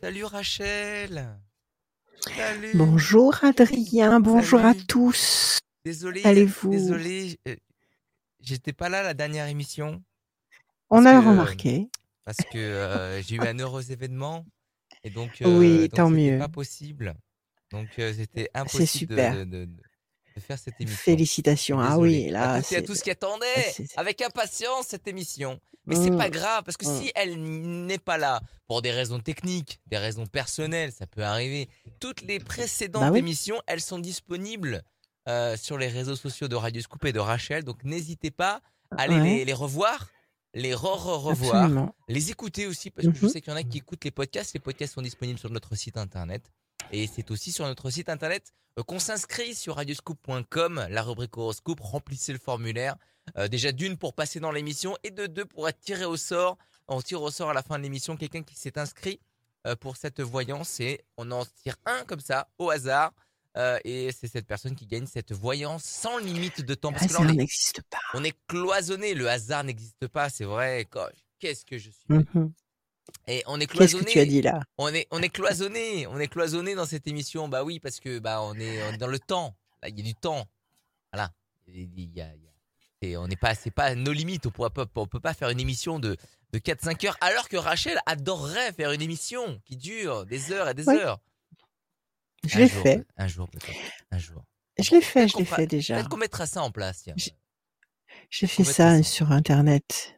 Salut Rachel. Salut. Bonjour Adrien, bonjour à tous. Désolé, Allez-vous? désolé, euh, j'étais pas là la dernière émission On a que remarqué. parce que euh, j'ai eu un heureux événement et donc Oui, euh, donc tant mieux. pas possible. Donc euh, c'était impossible super. de, de, de faire cette émission. Félicitations. Ah oui, À là, et à c'est. tous qui ah, attendaient c'est- c'est- avec impatience cette émission. Mais c'est pas grave parce que hum. si elle n'est pas là pour des raisons techniques, des raisons personnelles, ça peut arriver. Toutes les Bah précédentes oui, émissions, elles sont disponibles euh, sur les réseaux sociaux de Radio Scoop et de Rachel. Donc n'hésitez pas à aller ouais, les, les revoir, les re-re-revoir, absolument. les écouter aussi parce que je Mhm. sais qu'il y en a qui écoutent les podcasts. Les podcasts sont disponibles sur notre site internet. Et c'est aussi sur notre site internet qu'on s'inscrit sur radioscoop.com, la rubrique horoscope, remplissez le formulaire. Euh, déjà d'une pour passer dans l'émission et de deux pour être tiré au sort. On tire au sort à la fin de l'émission quelqu'un qui s'est inscrit euh, pour cette voyance et on en tire un comme ça au hasard. Euh, et c'est cette personne qui gagne cette voyance sans limite de temps. Le Parce on hasard est, n'existe pas. on est cloisonné. Le hasard n'existe pas, c'est vrai. Qu'est-ce que je suis? Mhm. Et on est Qu'est-ce que tu as cloisonné. dit là? On est, on est cloisonné. On est cloisonné dans cette émission. Bah oui, parce que bah on est, on est dans le temps. Là, il y a du temps. Voilà. Il y a- il y a- et on n'est pas, c'est pas nos limites. On pas, on peut pas faire une émission de, de 4-5 heures. Alors que Rachel adorerait faire une émission qui dure des heures et des heures. je l'ai fait. un jour peut-être. Un jour. Je l'ai fait, Peut-être je l'ai fait peut-être déjà. qu'on mettra ça en place. J'ai Peut-être fait ça. sur Internet.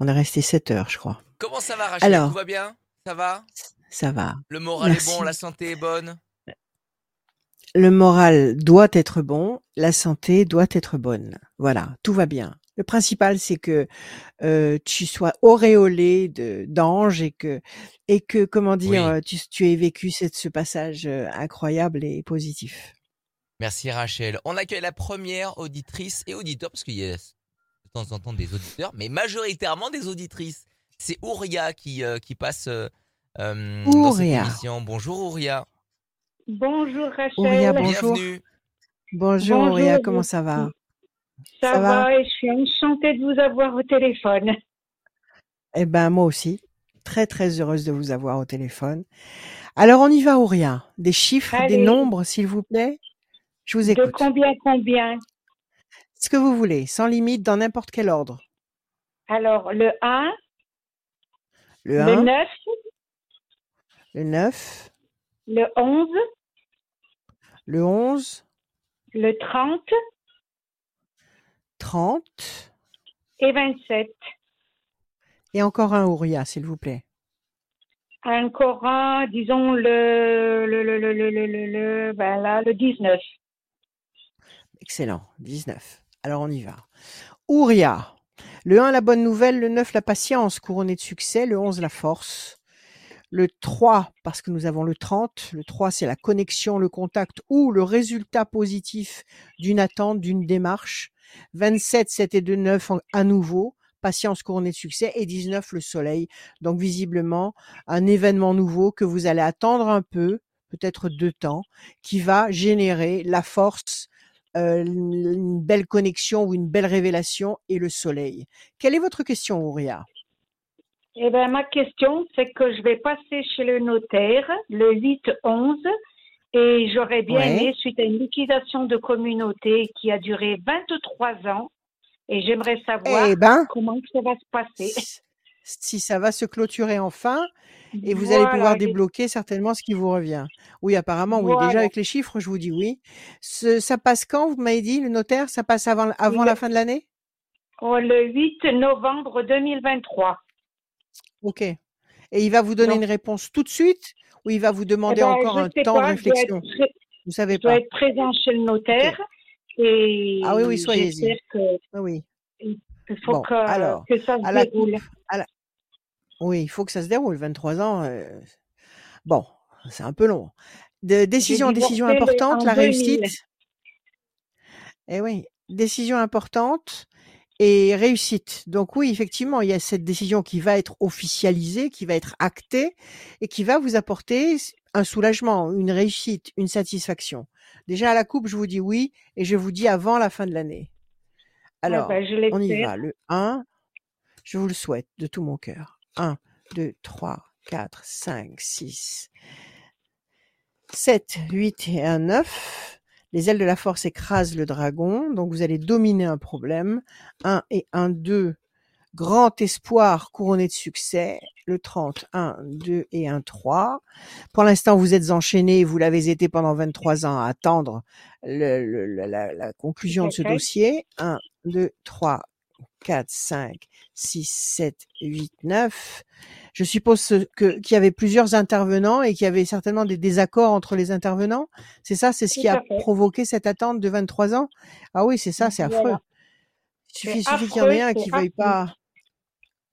On est resté 7 heures, je crois. Comment ça va, Rachel? Tout va bien? Ça va? Ça va. Le moral est bon, la santé est bonne? Le moral doit être bon, la santé doit être bonne. Voilà, tout va bien. Le principal, c'est que euh, tu sois auréolé de d'anges et que et que comment dire, Oui. tu, tu aies vécu cette, ce passage euh, incroyable et positif. Merci Rachel. On accueille la première auditrice et auditeur, parce qu'il y a temps en temps des auditeurs, mais majoritairement des auditrices. C'est Ouria qui, euh, qui passe euh, euh, dans cette Ouria, émission. Bonjour Ouria. Bonjour Ouria, Rachel. bonjour. Bienvenue. Bonjour Ouria, Bonjour. comment ça va? Ça, Ça va? va et je suis enchantée de vous avoir au téléphone. Eh ben moi aussi, très très heureuse de vous avoir au téléphone. Alors on y va Ouria, des chiffres, des nombres s'il vous plaît. Je vous de écoute. combien combien? Ce que vous voulez, sans limite, dans n'importe quel ordre. Alors, le 1, Le le 1, 9, le 9, le 11, le 11, le 30 30 et 27. et encore un Ouria, s'il vous plaît. Encore un, disons le, le, le, le, le, le, le, le- ben là, le 19. Excellent, 19. Alors on y va. Ouria. Le 1, la bonne nouvelle. Le 9, la patience, couronnée de succès. Le 11, la force. Le 3, parce que nous avons le 30. Le 3, c'est la connexion, le contact ou le résultat positif d'une attente, d'une démarche. 27, 7 et 2, 9 en- à nouveau. Patience couronnée de succès. Et 19, le soleil. Donc visiblement, un événement nouveau que vous allez attendre un peu, peut-être deux temps, qui va générer la force, euh, une belle connexion ou une belle révélation et le soleil. Quelle est votre question, Ouria? Eh bien, ma question, c'est que je vais passer chez le notaire le 8-11 et j'aurais bien Ouais. aimé, suite à une liquidation de communauté qui a duré 23 ans, et j'aimerais savoir Eh ben, comment ça va se passer. Si ça va se clôturer enfin, et vous allez pouvoir débloquer certainement ce qui vous revient. Oui, apparemment, oui. Déjà avec les chiffres, je vous dis oui. Ce- ça passe quand, vous m'avez dit, le notaire? Ça passe avant, avant Le, la fin de l'année? Oh, le 8 novembre 2023. Ok. Et il va vous donner une réponse tout de suite ou il va vous eh demander ben, encore un temps de pas, être, réflexion? pré- Vous savez je pas. être présent chez le notaire Ah oui, oui, et soyez-y. que oui. Il faut Bon, que, alors, que ça se à la coupe, déroule. à la... oui, il faut que ça se déroule. 23 ans, euh, bon, c'est un peu long. De, décision, décision importante, la 2000. réussite? Eh oui, décision importante et réussite. Donc oui, effectivement, il y a cette décision qui va être officialisée, qui va être actée et qui va vous apporter un soulagement, une réussite, une satisfaction. Déjà à la coupe, je vous dis oui et je vous dis avant la fin de l'année. Ah Alors, je on y va. Le 1, je vous le souhaite de tout mon cœur. 1, 2, 3, 4, 5, 6, 7, 8 et un 9. Les ailes de la force écrasent le dragon, donc vous allez dominer un problème. 1 et 1, 2. Grand espoir couronné de succès. Le 30, 1, 2 et 1, 3. Pour l'instant, vous êtes enchaîné, vous l'avez été pendant 23 ans à attendre le, le, la, la, conclusion de ce dossier. 1, 2, 3, 4, 5, 6, 7, 8, 9. Je suppose que qu'il y avait plusieurs intervenants et qu'il y avait certainement des désaccords entre les intervenants. C'est ça, c'est ce qui a provoqué cette attente de 23 ans? Ah oui, c'est ça, c'est affreux. Il suffit, suffit qu'il y en ait un qui veuille pas.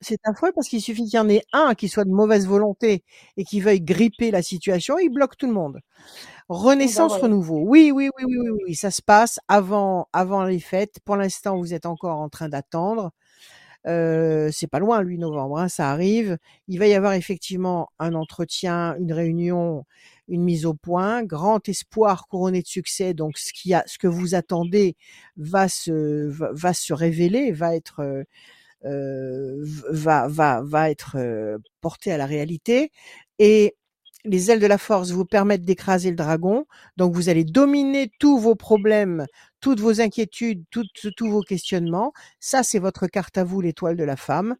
C'est affreux parce qu'il suffit qu'il y en ait un qui soit de mauvaise volonté et qui veuille gripper la situation, il bloque tout le monde. Renaissance, renouveau. Oui, oui, oui, oui, oui, oui, ça se passe avant, avant les fêtes. Pour l'instant, vous êtes encore en train d'attendre. Euh, c'est pas loin, lui, novembre, hein, ça arrive. Il va y avoir effectivement un entretien, une réunion, une mise au point. Grand espoir couronné de succès. Donc, ce qui a, ce que vous attendez va se, va, se révéler, va être, euh, va, va, va être euh, porté à la réalité. Et les ailes de la force vous permettent d'écraser le dragon. Donc vous allez dominer tous vos problèmes, toutes vos inquiétudes, tous vos questionnements. Ça, c'est votre carte à vous, l'étoile de la femme.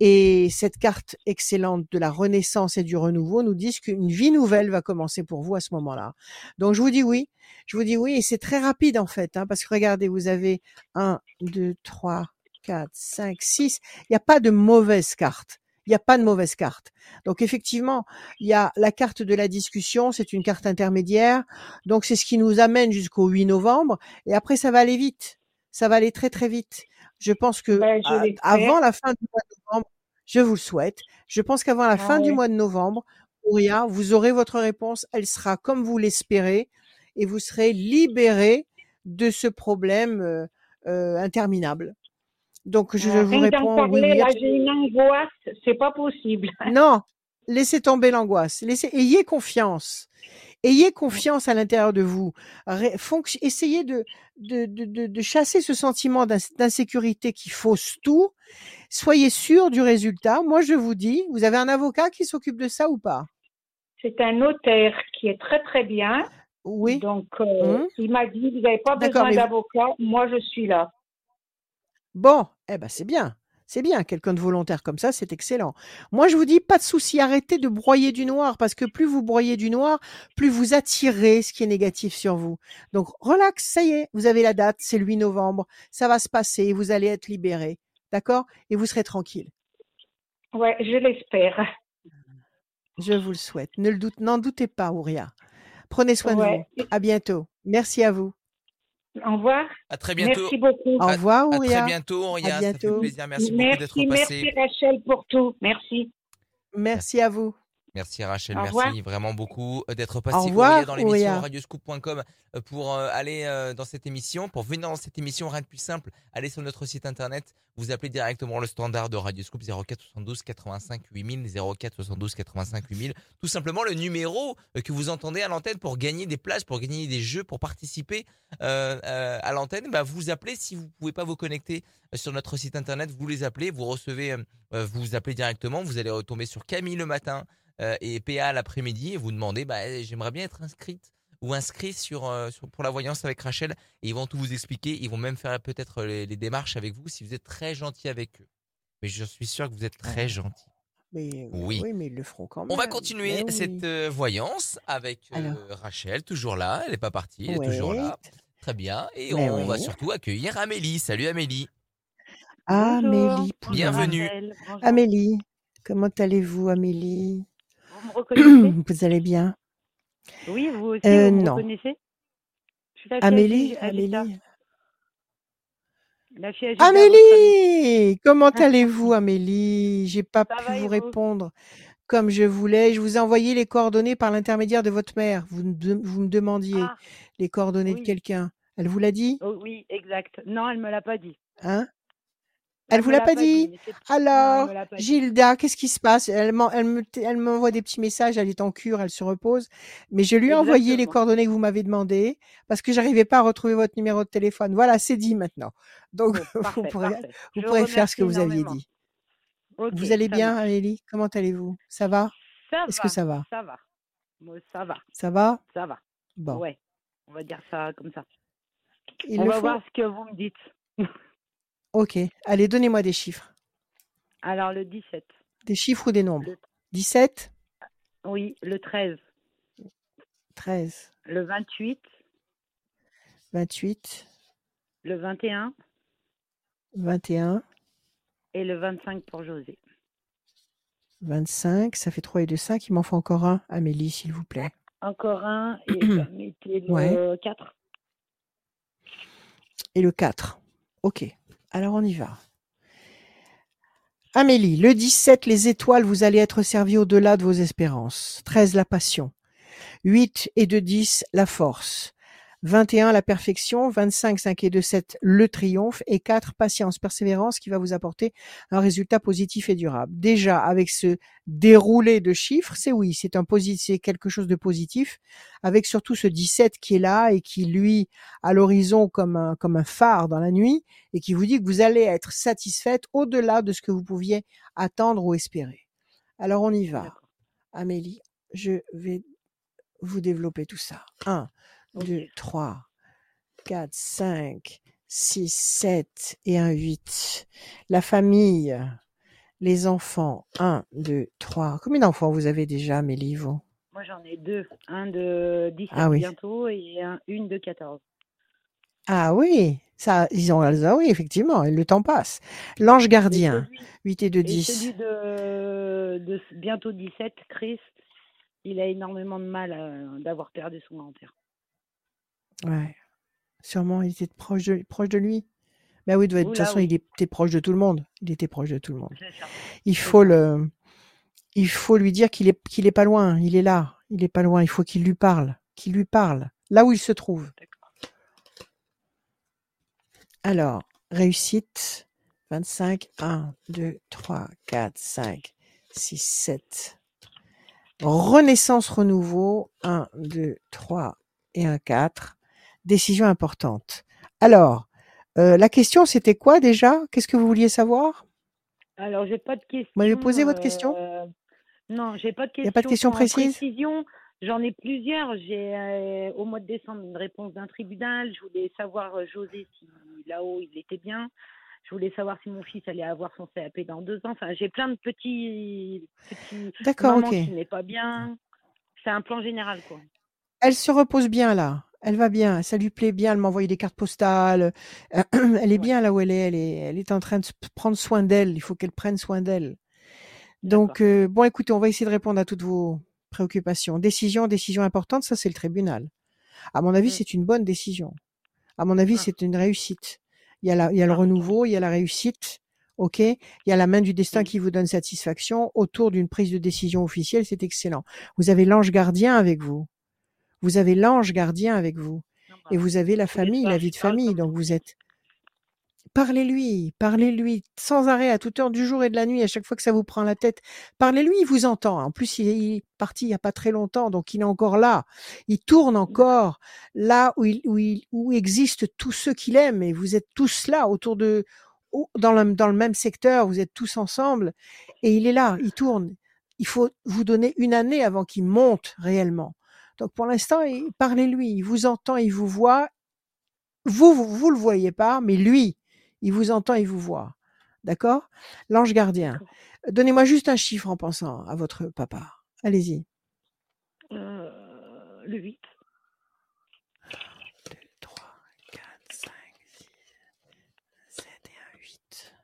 Et cette carte excellente de la renaissance et du renouveau nous dit qu'une vie nouvelle va commencer pour vous à ce moment-là. Donc je vous dis oui. Je vous dis oui. Et c'est très rapide en fait. Hein, parce que regardez, vous avez un, deux, trois, quatre, cinq, six. Il n'y a pas de mauvaise carte. Il n'y a pas de mauvaise carte. Donc effectivement, il y a la carte de la discussion, c'est une carte intermédiaire. Donc c'est ce qui nous amène jusqu'au 8 novembre. Et après, ça va aller vite. Ça va aller très très vite. Je pense que Ben, je avant la fin du mois de novembre, je vous le souhaite. Je pense qu'avant la Ah fin du mois de novembre, Ouria, vous aurez votre réponse. Elle sera comme vous l'espérez et vous serez libéré de ce problème euh, euh, interminable. Donc je, Euh, vous réponds oui, parler, oui, là, absolument. j'ai une angoisse, c'est pas possible. Non, laissez tomber l'angoisse. Laissez, ayez confiance. Ayez confiance à l'intérieur de vous. Ré- fonc- essayez de, de, de, de, de chasser ce sentiment d'ins- d'insécurité qui fausse tout. Soyez sûr du résultat. Moi, je vous dis, vous avez un avocat qui s'occupe de ça ou pas? C'est un notaire qui est très très bien. Oui. Donc, euh, Hum. il m'a dit, vous n'avez pas besoin vous- d'avocat, moi je suis là. Bon, eh ben c'est bien. C'est bien, quelqu'un de volontaire comme ça, c'est excellent. Moi, je vous dis, pas de souci, arrêtez de broyer du noir, parce que plus vous broyez du noir, plus vous attirez ce qui est négatif sur vous. Donc, relax, ça y est, vous avez la date, c'est le 8 novembre, ça va se passer, vous allez être libéré, d'accord? Et vous serez tranquille. Ouais, je l'espère. Je vous le souhaite. Ne le doute, n'en doutez pas, Ouria. Prenez soin de vous. À bientôt. Merci à vous. Au revoir. À très bientôt. Merci beaucoup. Au revoir, À très bientôt, Auria. À Ça fait bientôt. plaisir. Merci beaucoup Merci, d'être passé. merci Rachel pour tout. Merci. Merci à vous. Merci Rachel, merci vraiment beaucoup euh, d'être passé dans l'émission radioscoop.com euh, pour euh, aller dans cette émission, pour venir dans cette émission, rien de plus simple, allez sur notre site internet, vous appelez directement le standard de Radioscoop 04 72 85 8000 04 72 85 8000, tout simplement le numéro que vous entendez à l'antenne pour gagner des places, pour gagner des jeux, pour participer à l'antenne, bah, vous appelez si vous pouvez pas vous connecter sur notre site internet, vous les appelez, vous recevez, vous vous appelez directement, vous allez retomber sur Camille le matin et PA l'après-midi et vous demandez bah, eh, j'aimerais bien être inscrite ou inscrit sur, euh, sur- pour la voyance avec Rachel. Et ils vont tout vous expliquer ils vont même faire peut-être les, les démarches avec vous si vous êtes très gentil avec eux. Mais je suis sûr que vous êtes très gentil Mais, Oui. oui, mais ils le feront quand même. on va continuer oui. cette euh, voyance avec euh. Rachel toujours là. Elle n'est pas partie elle est toujours là. Très bien. Et Mais on va surtout accueillir Amélie. Salut Amélie. Amélie. Bienvenue. Amélie, comment allez-vous, Amélie? Vous me reconnaissez Vous allez bien Oui, vous aussi, Euh, vous me non. reconnaissez? Amélie. Amélie. La fille. Amélie, comment allez-vous, Amélie? J'ai pas Ça pu vous répondre comme je voulais. Je vous ai envoyé les coordonnées par l'intermédiaire de votre mère. Vous, me de- vous me demandiez Ah, les coordonnées de quelqu'un. Elle vous l'a dit? Oh, oui, exact. Non, elle me l'a pas dit. Hein? Elle vous me l'a pas dit? non, Alors, dit. Gilda, qu'est-ce qui se passe? Elle m'en- elle me- elle m'envoie des petits messages, elle est en cure, elle se repose. Mais je lui ai envoyé les coordonnées que vous m'avez demandées parce que j'arrivais pas à retrouver votre numéro de téléphone. Voilà, c'est dit maintenant. Donc, Bon, vous pourrez, vous faire ce que vous aviez dit. Vous allez bien. Amélie Comment allez-vous? Ça va? Est-ce que ça va? Ça va. Ça va. Ça va? Ça va. Bon. Ouais. On va dire ça comme ça. Il on va faut voir ce que vous me dites. Ok. Allez, donnez-moi des chiffres. Alors, le 17. Des chiffres ou des nombres? Le- 17 Oui, le 13. 13, Le 28. 28, Le 21. 21, Et le 25 pour José. 25. Ça fait 3 et 2, 5. Il m'en faut encore un. Amélie, s'il vous plaît. Encore un. Et le Ouais. 4. Et le 4. Ok. Alors, on y va. Amélie, le 17, les étoiles, vous allez être servi au-delà de vos espérances. 13, la passion. 8 et 2, 10, la force. 21, la perfection. 25, 5 et 2, 7, le triomphe. Et 4, patience, persévérance qui va vous apporter un résultat positif et durable. Déjà, avec ce déroulé de chiffres, c'est oui, c'est un posi- c'est quelque chose de positif. Avec surtout ce 17 qui est là et qui, lui, à l'horizon comme un, comme un phare dans la nuit et qui vous dit que vous allez être satisfaite au-delà de ce que vous pouviez attendre ou espérer. Alors, on y va. Amélie, je vais vous développer tout ça. 1, Ok. 2, 3, 4, 5, 6, 7 et un 8. La famille, les enfants, 1, 2, 3. Combien d'enfants vous avez déjà, vous? Moi, j'en ai deux. Un de 17 Ah oui. bientôt et un, une de 14. Ah oui, ça, ils ont, ah oui, effectivement, et le temps passe. L'ange Et gardien, celui, 8 et 2, et 10. celui de, de bientôt 17, Chris, il a énormément de mal à- d'avoir perdu son grand-père. Ouais. Sûrement, il était proche de, proche de lui. Ben oui, de toute façon, oui. il était proche de tout le monde. Il était proche de tout le monde. Il faut ça. le, il faut lui dire qu'il est, qu'il est pas loin. Il est là. Il est pas loin. Il faut qu'il lui parle. Qu'il lui parle. Là où il se trouve. Alors, réussite. 25, 1, 2, 3, 4, 5, 6, 7. Renaissance, renouveau. 1, 2, 3 et un 4. Décision importante. Alors, euh, la question, c'était quoi déjà? Qu'est-ce que vous vouliez savoir? Alors, j'ai pas de question. Vous m'avez posé votre question? euh, Non, j'ai pas de question. Y a pas de question précise précision. J'en ai plusieurs. J'ai euh, au mois de décembre une réponse d'un tribunal. Je voulais savoir, euh, José, si là-haut il était bien. Je voulais savoir si mon fils allait avoir son CAP dans deux ans. Enfin, j'ai plein de petits, petits D'accord, ok. qui n'est pas bien. C'est un plan général, quoi. Elle se repose bien là? Elle va bien. Ça lui plaît bien. Elle m'a envoyé des cartes postales. Elle est bien là où elle est. Elle est, elle est en train de prendre soin d'elle. Il faut qu'elle prenne soin d'elle. Donc, euh, bon, écoutez, on va essayer de répondre à toutes vos préoccupations. Décision, décision importante, ça c'est le tribunal. À mon avis, Mm. c'est une bonne décision. À mon avis, Ah. c'est une réussite. Il y a, la, il y a le Ah. renouveau, il y a la réussite. OK? Il y a la main du destin Mm. qui vous donne satisfaction autour d'une prise de décision officielle. C'est excellent. Vous avez l'ange gardien avec vous. Vous avez l'ange gardien avec vous. Bah, Et vous avez la famille, la vie de famille. Donc vous êtes. Parlez-lui, parlez-lui sans arrêt à toute heure du jour et de la nuit, à chaque fois que ça vous prend la tête. Parlez-lui, il vous entend. En plus, il est, parti il n'y a pas très longtemps, donc il est encore là. Il tourne encore là où, il, où, il, où existent tous ceux qu'il aime. Et vous êtes tous là autour de, dans le, dans le même secteur, vous êtes tous ensemble. Et il est là, il tourne. Il faut vous donner une année avant qu'il monte réellement. Donc pour l'instant, parlez-lui, il vous entend, il vous voit. Vous, vous, vous le voyez pas, mais lui, il vous entend, il vous voit. D'accord? L'ange gardien. Donnez-moi juste un chiffre en pensant à votre papa. Allez-y. Euh, le 8. 2, 3, 4, 5, 6, 7 et un 8.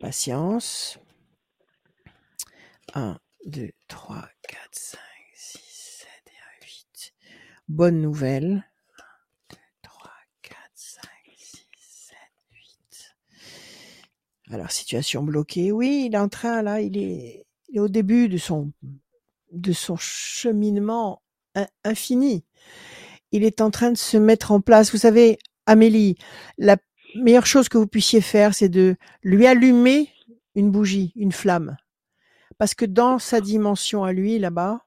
Patience. 1, 2, 3, 4, 5, 6, 7 et un 8. Bonne nouvelle. 1, 2, 3, 4, 5, 6, 7, 8. Alors, situation bloquée. Oui, il est en train, là, il est, au début de son, de son cheminement in- infini. Il est en train de se mettre en place. Vous savez, Amélie, la meilleure chose que vous puissiez faire, c'est de lui allumer une bougie, une flamme. Parce que dans sa dimension à lui, là-bas,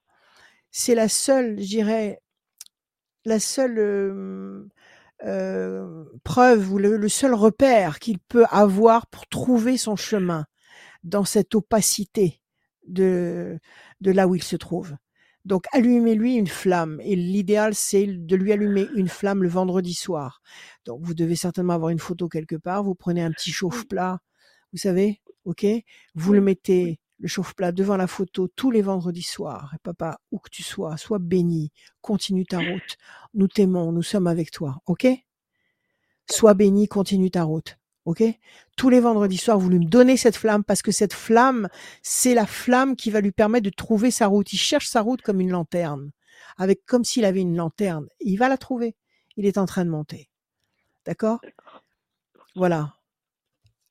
c'est la seule, je dirais, la seule euh, euh, preuve ou le, le seul repère qu'il peut avoir pour trouver son chemin dans cette opacité de, de là où il se trouve. Donc allumez-lui une flamme. Et l'idéal, c'est de lui allumer une flamme le vendredi soir. Donc vous devez certainement avoir une photo quelque part. Vous prenez un petit chauffe-plat, vous savez, ok Vous le mettez, le chauffe-plat, devant la photo tous les vendredis soirs. Et papa, où que tu sois, sois béni. Continue ta route. Nous t'aimons, nous sommes avec toi, ok? Sois béni, continue ta route. Ok? Tous les vendredis soirs, vous lui donnez cette flamme parce que cette flamme, c'est la flamme qui va lui permettre de trouver sa route. Il cherche sa route comme une lanterne, avec comme s'il avait une lanterne. Il va la trouver. Il est en train de monter. D'accord Voilà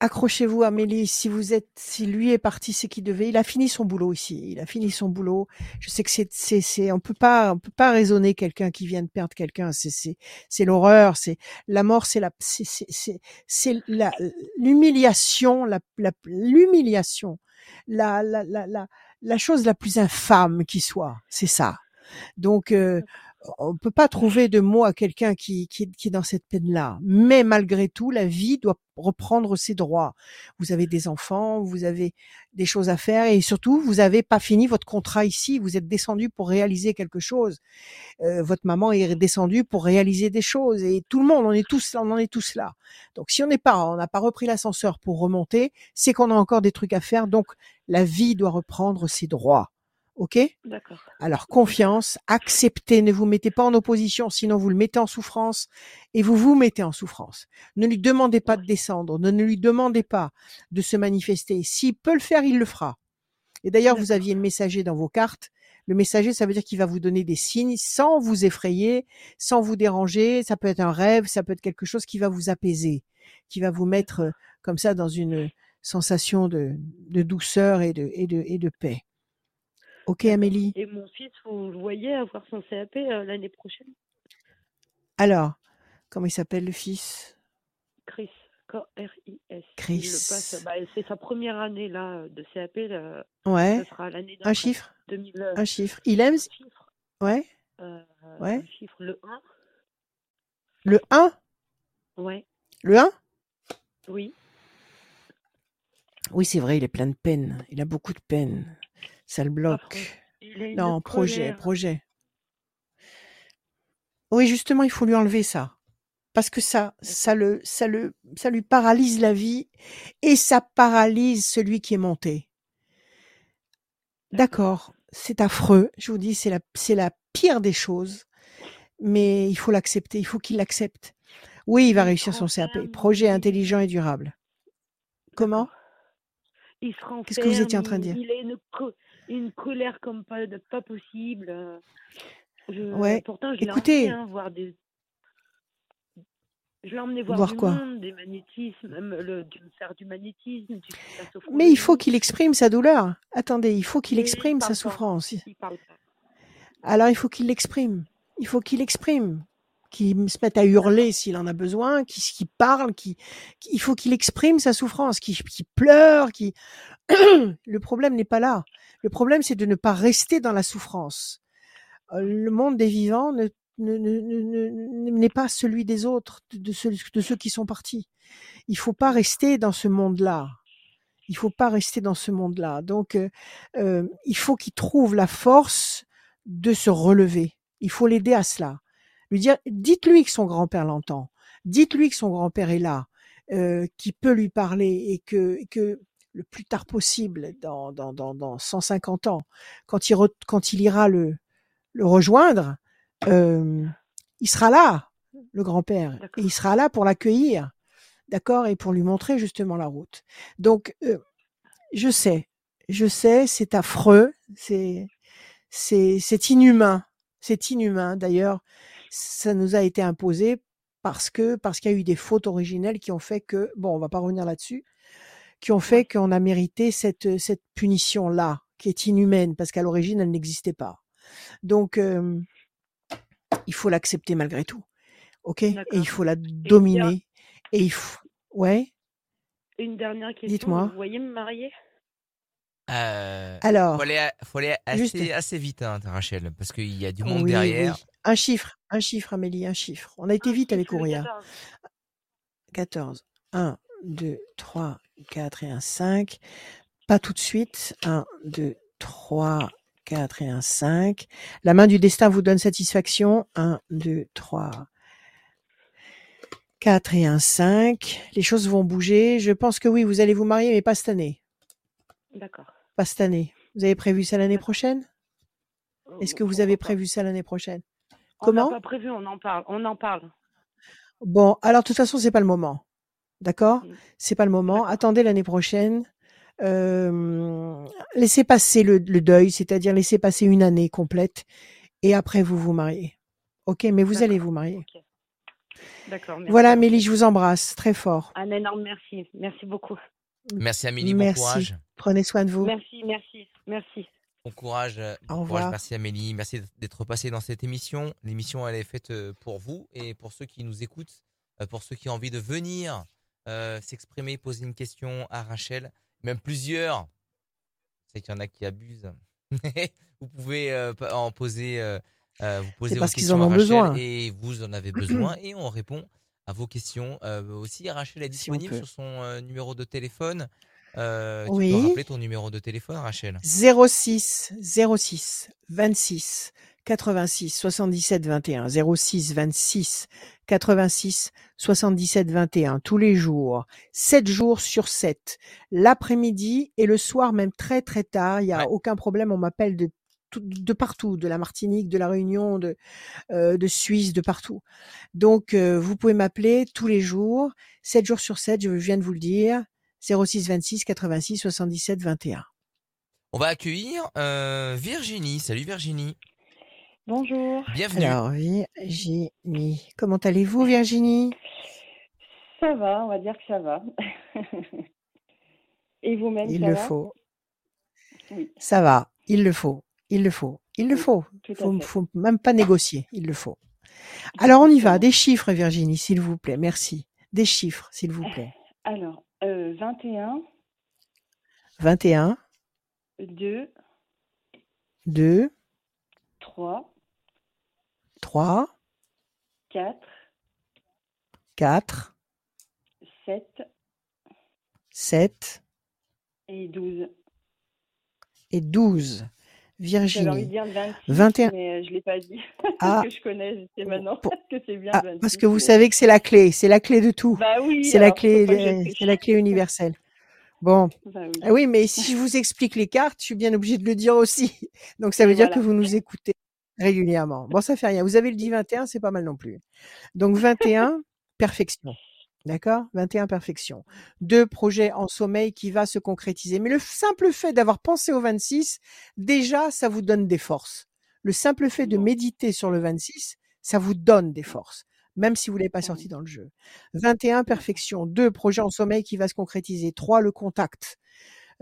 accrochez-vous Amélie, si vous êtes, si lui est parti, c'est qu'il devait. Il a fini son boulot ici. Il a fini son boulot. Je sais que c'est, c'est, c'est, on peut pas, on peut pas raisonner quelqu'un qui vient de perdre quelqu'un. C'est, c'est, c'est l'horreur. C'est la mort. C'est la, c'est, c'est, c'est, c'est la, l'humiliation, la, la, l'humiliation, la, la, la, la, la chose la plus infâme qui soit. C'est ça. Donc, euh, on peut pas trouver de mots à quelqu'un qui, qui, qui, est dans cette peine-là. Mais malgré tout, la vie doit reprendre ses droits. Vous avez des enfants, vous avez des choses à faire et surtout, vous n'avez pas fini votre contrat ici. Vous êtes descendu pour réaliser quelque chose. Euh, votre maman est descendue pour réaliser des choses et tout le monde, on est tous, on en est tous là. Donc, si on n'est pas, on n'a pas repris l'ascenseur pour remonter, c'est qu'on a encore des trucs à faire. Donc, la vie doit reprendre ses droits. OK? D'accord. Alors, confiance, acceptez, ne vous mettez pas en opposition, sinon vous le mettez en souffrance et vous vous mettez en souffrance. Ne lui demandez pas de descendre, ne, lui demandez pas de se manifester. S'il peut le faire, il le fera. Et d'ailleurs, vous aviez le messager dans vos cartes. Le messager, ça veut dire qu'il va vous donner des signes sans vous effrayer, sans vous déranger. Ça peut être un rêve, ça peut être quelque chose qui va vous apaiser, qui va vous mettre euh, comme ça dans une sensation de, de douceur et de, et de, et de paix. Ok, Amélie. Et mon fils, vous le voyez avoir son CAP euh, l'année prochaine? Alors, comment il s'appelle le fils? Chris. K-R-I-S. Chris. Bah, c'est sa première année là de CAP. Là. Ouais. Ce sera l'année Un chiffre? 2000, Un chiffre. Il aime un chiffre. Ouais. Euh, Ouais. Un chiffre, le 1. Le 1 Ouais. Le 1 Oui. Oui, c'est vrai, il est plein de peine. Il a beaucoup de peine. Ça le bloque. Affreux. Il a une Non, projet, colère. projet. Oui, justement, il faut lui enlever ça. Parce que ça, ça le, ça le, ça lui paralyse la vie et ça paralyse celui qui est monté. D'accord, c'est affreux. Je vous dis, c'est la, c'est la pire des choses. Mais il faut l'accepter. Il faut qu'il l'accepte. Oui, il va réussir son CAP. Projet intelligent et durable. Comment? D'accord. Il se renferme. Qu'est-ce que vous étiez en train de dire? Il a une, co- une colère comme pas, de- pas possible. euh, Je, Ouais. Pourtant, je l'ai Écoutez. emmené hein, voir des. Je l'ai emmené voir, Voir du quoi monde, des magnétismes, même le, du, faire du magnétisme, du, Mais il faut qu'il exprime sa douleur. Attendez, il faut qu'il exprime sa souffrance. Il. Alors il faut qu'il l'exprime. Il faut qu'il l'exprime. Qu'il se mette à hurler s'il en a besoin, qu'il qu'il parle, qu'il, qu'il- il faut qu'il exprime sa souffrance, qu'il pleure, qu'il... Le problème n'est pas là. Le problème, c'est de ne pas rester dans la souffrance. Euh, Le monde des vivants ne, ne- ne- ne- n'est pas celui des autres, de, de ceux, de ceux qui sont partis. Il faut pas rester dans ce monde-là. Il faut pas rester dans ce monde-là. Donc, euh, euh, il faut qu'il trouve la force de se relever. Il faut l'aider à cela. Lui dire, dites-lui que son grand-père l'entend. Dites-lui que son grand-père est là, euh, qu'il peut lui parler et que, le plus tard possible, dans, dans, dans, dans 150 ans, quand il, re- quand il ira le, le rejoindre, euh, il sera là, le grand-père, et il sera là pour l'accueillir, d'accord, et pour lui montrer justement la route. Donc, euh, je sais, je sais, c'est affreux, c'est, c'est, c'est inhumain, c'est inhumain. D'ailleurs, ça nous a été imposé parce que parce qu'il y a eu des fautes originelles qui ont fait que bon, on va pas revenir là-dessus, qui ont fait qu'on a mérité cette cette punition là, qui est inhumaine parce qu'à l'origine elle n'existait pas. Donc euh, il faut l'accepter malgré tout, ok? Et il faut la dominer. Et il faut, ouais? Une dernière question. Dites-moi. Vous voyez me marier? Euh, Alors, faut aller, faut aller Juste. assez, assez vite, hein, Rachel, parce qu'il y a du monde oui, derrière. oui. Un chiffre, un chiffre, Amélie, un chiffre. On a été Un vite avec chiffre, le Ouria. 14. 14. 1, 2, 3, 4 et un 5. pas tout de suite. 1, 2, 3, 4 et un 5. La main du destin vous donne satisfaction. 1, 2, 3, 4 et un 5. Les choses vont bouger. Je pense que oui, vous allez vous marier, mais pas cette année. D'accord. Pas cette année. Vous avez prévu ça l'année prochaine? Est-ce que vous avez prévu ça l'année prochaine? On n'a Comment? pas prévu, on en parle. On en parle. Bon, alors de toute façon, c'est pas le moment. D'accord? Mm. C'est pas le moment. D'accord. Attendez l'année prochaine. Euh, laissez passer le, le deuil, c'est-à-dire laissez passer une année complète et après vous vous mariez. Ok, mais vous allez vous marier. D'accord. Voilà, Amélie, je vous embrasse très fort. Un énorme merci. Merci beaucoup. Merci Amélie, bon Merci. courage. Prenez soin de vous. Merci, merci, merci. Bon courage, euh, bon courage. Merci Amélie, merci d'être passée dans cette émission. L'émission elle est faite euh, pour vous et pour ceux qui nous écoutent, euh, pour ceux qui ont envie de venir euh, s'exprimer, poser une question à Rachel, même plusieurs. C'est qu'il y en a qui abusent. vous pouvez euh, en poser, euh, vous poser vos parce qu'ils questions en à ont Rachel besoin. et vous en avez besoin et on répond à vos questions. Aussi, Rachel est Si on disponible peut. sur son numéro de téléphone. Euh, Tu peux rappeler ton numéro de téléphone, Rachel? 06 06 26 86 77 21 06 26 86 77 21 tous les jours. 7 jours sur 7 l'après-midi et le soir même très très tard. Il y a Ouais. aucun problème. On m'appelle de de partout. De la Martinique de la Réunion de euh, de Suisse de partout. Donc euh, vous pouvez m'appeler tous les jours. 7 jours sur 7 je viens de vous le dire 06 26 86 77 21 On va accueillir euh, Virginie. Salut Virginie. Bonjour. Bienvenue. Alors, Virginie. Comment allez-vous, Virginie? Ça va, on va dire que ça va. Et vous-même, Il ça le va? faut. Oui, Ça va. Il le faut. Il le faut. Il le faut. à Faut, faut même pas négocier. Il le faut. Alors, on y va. Des chiffres, Virginie, s'il vous plaît. Merci. Des chiffres, s'il vous plaît. Alors, euh, 21, 21, 2, 2, 3, 3, 4, 4, 7 7 et 12. et 12. J'avais envie de Virginie. dire 26, 21. mais euh, je ne l'ai pas dit. Ah, Parce que je connais, je sais maintenant pour- que c'est bien ah, 26. parce que vous mais- savez que c'est la clé. C'est la clé de tout. Bah oui, C'est la clé, c'est la clé universelle. Bon, Bah oui. Ah oui, mais si je vous explique les cartes, je suis bien obligée de le dire aussi. Donc ça veut dire que vous nous écoutez régulièrement. Bon, ça fait rien. Vous avez le dit 21, c'est pas mal non plus. Donc 21, perfection. D'accord? 21, perfection. Deux projets en sommeil qui va se concrétiser. Mais le simple fait d'avoir pensé au 26, déjà, ça vous donne des forces. Le simple fait de méditer sur le 26, ça vous donne des forces, même si vous l'avez pas sorti dans le jeu. 21, perfection. Deux, projet en sommeil qui va se concrétiser. Trois, le contact.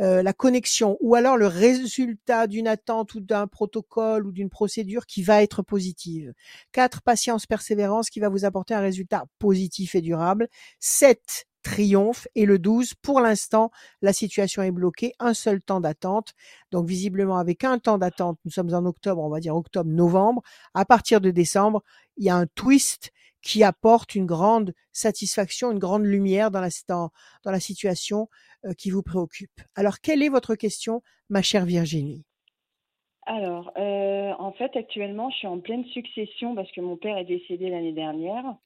Euh, la connexion ou alors le résultat d'une attente ou d'un protocole ou d'une procédure qui va être positive. 4. Patience, persévérance qui va vous apporter un résultat positif et durable. 7. Triomphe. Et le 12. Pour l'instant, la situation est bloquée. Un seul temps d'attente. Donc visiblement, avec un temps d'attente, nous sommes en octobre, on va dire octobre-novembre. À partir de décembre, il y a un twist qui apporte une grande satisfaction, une grande lumière dans la, dans, la situation qui vous préoccupe. Alors, quelle est votre question, ma chère Virginie? Alors, euh, en fait, actuellement, je suis en pleine succession parce que mon père est décédé l'année dernière.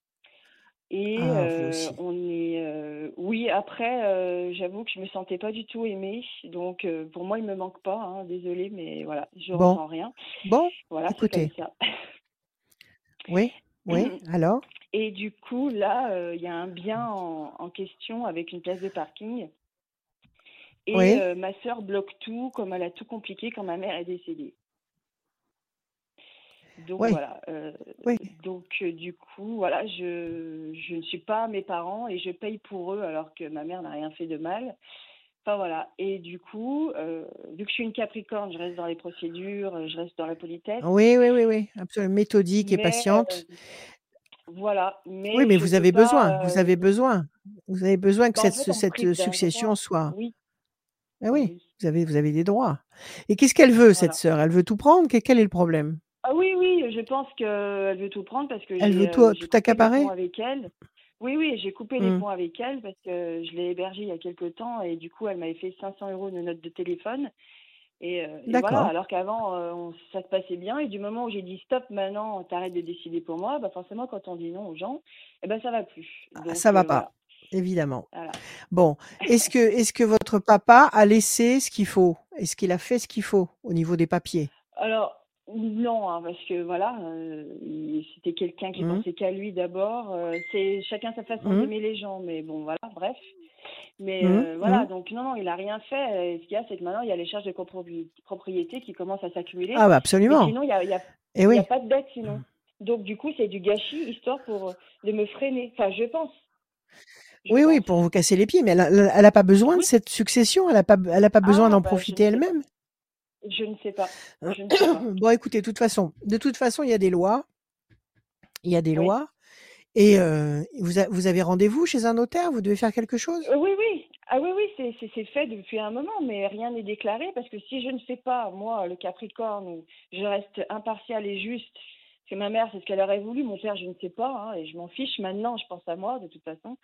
Et Ah, euh, on est. euh, oui, après, euh, j'avoue que je me sentais pas du tout aimée. Donc, euh, pour moi, il me manque pas. Hein, désolée, mais voilà, je Bon. ressens rien. Bon, Voilà, écoutez. comme ça. oui, oui, alors? Et du coup, là, euh, il y a un bien en, en question avec une place de parking. Et Oui. euh, ma sœur bloque tout, comme elle a tout compliqué quand ma mère est décédée. Donc Oui. voilà. euh, Oui. donc euh, du coup, voilà, je, je ne suis pas mes parents et je paye pour eux alors que ma mère n'a rien fait de mal. Enfin voilà. Et du coup, euh, vu que je suis une Capricorne, je reste dans les procédures, je reste dans la politesse. Oui, oui, oui, oui, absolument méthodique et patiente. voilà. Mais oui, mais vous avez pas, besoin, vous avez besoin. Vous avez besoin que bah, cette, fait, cette succession soit. Oui. Ah oui, vous avez, vous avez des droits. Et qu'est-ce qu'elle veut, cette sœur? Elle veut tout prendre? Quel est le problème? Ah oui, oui, je pense qu'elle veut tout prendre parce que Elle j'ai veut tout- euh, tout coupé les accaparer? ponts avec elle. Oui, oui, j'ai coupé les Mmh. ponts avec elle parce que je l'ai hébergée il y a quelque temps et du coup, elle m'avait fait 500 euros de notes de téléphone. Et, euh, et voilà, D'accord. alors qu'avant, euh, ça se passait bien. Et du moment où j'ai dit stop, maintenant, t'arrêtes de décider pour moi, bah forcément, quand on dit non aux gens, eh ben, ça va plus. Donc, Ah, Ça va euh, pas, évidemment. voilà. Bon, est-ce que est-ce que votre papa a laissé ce qu'il faut? Est-ce qu'il a fait ce qu'il faut au niveau des papiers? Alors, non, hein, parce que voilà, euh, c'était quelqu'un qui Mmh. pensait qu'à lui d'abord. euh, c'est chacun sa façon Mmh. d'aimer les gens, mais bon, voilà, bref. Mais Mmh, euh, voilà, mmh. donc non, non, il a rien fait. Et ce qu'il y a, c'est que maintenant, il y a les charges de propriété qui commencent à s'accumuler. Ah bah absolument. sinon, il n'y a, y a, Eh y a pas de dette sinon. Donc, du coup, c'est du gâchis, histoire pour de me freiner. Enfin, je pense. Oui, oui, pour vous casser les pieds, mais elle a, elle a pas besoin de cette succession, elle a pas, elle a pas besoin Ah, d'en bah, profiter sais elle-même. Je ne sais pas. Je ne sais pas. Bon, écoutez, de toute façon, de toute façon, il y a des lois, il y a des Oui. lois, et euh, vous, a- vous avez rendez-vous chez un notaire, vous devez faire quelque chose? Euh, oui, oui. Ah oui, oui, c'est fait depuis un moment, mais rien n'est déclaré parce que si je ne fais pas, moi, le Capricorne, je reste impartial et juste, que ma mère, c'est ce qu'elle aurait voulu, mon père, je ne sais pas, hein, et je m'en fiche maintenant, je pense à moi, de toute façon,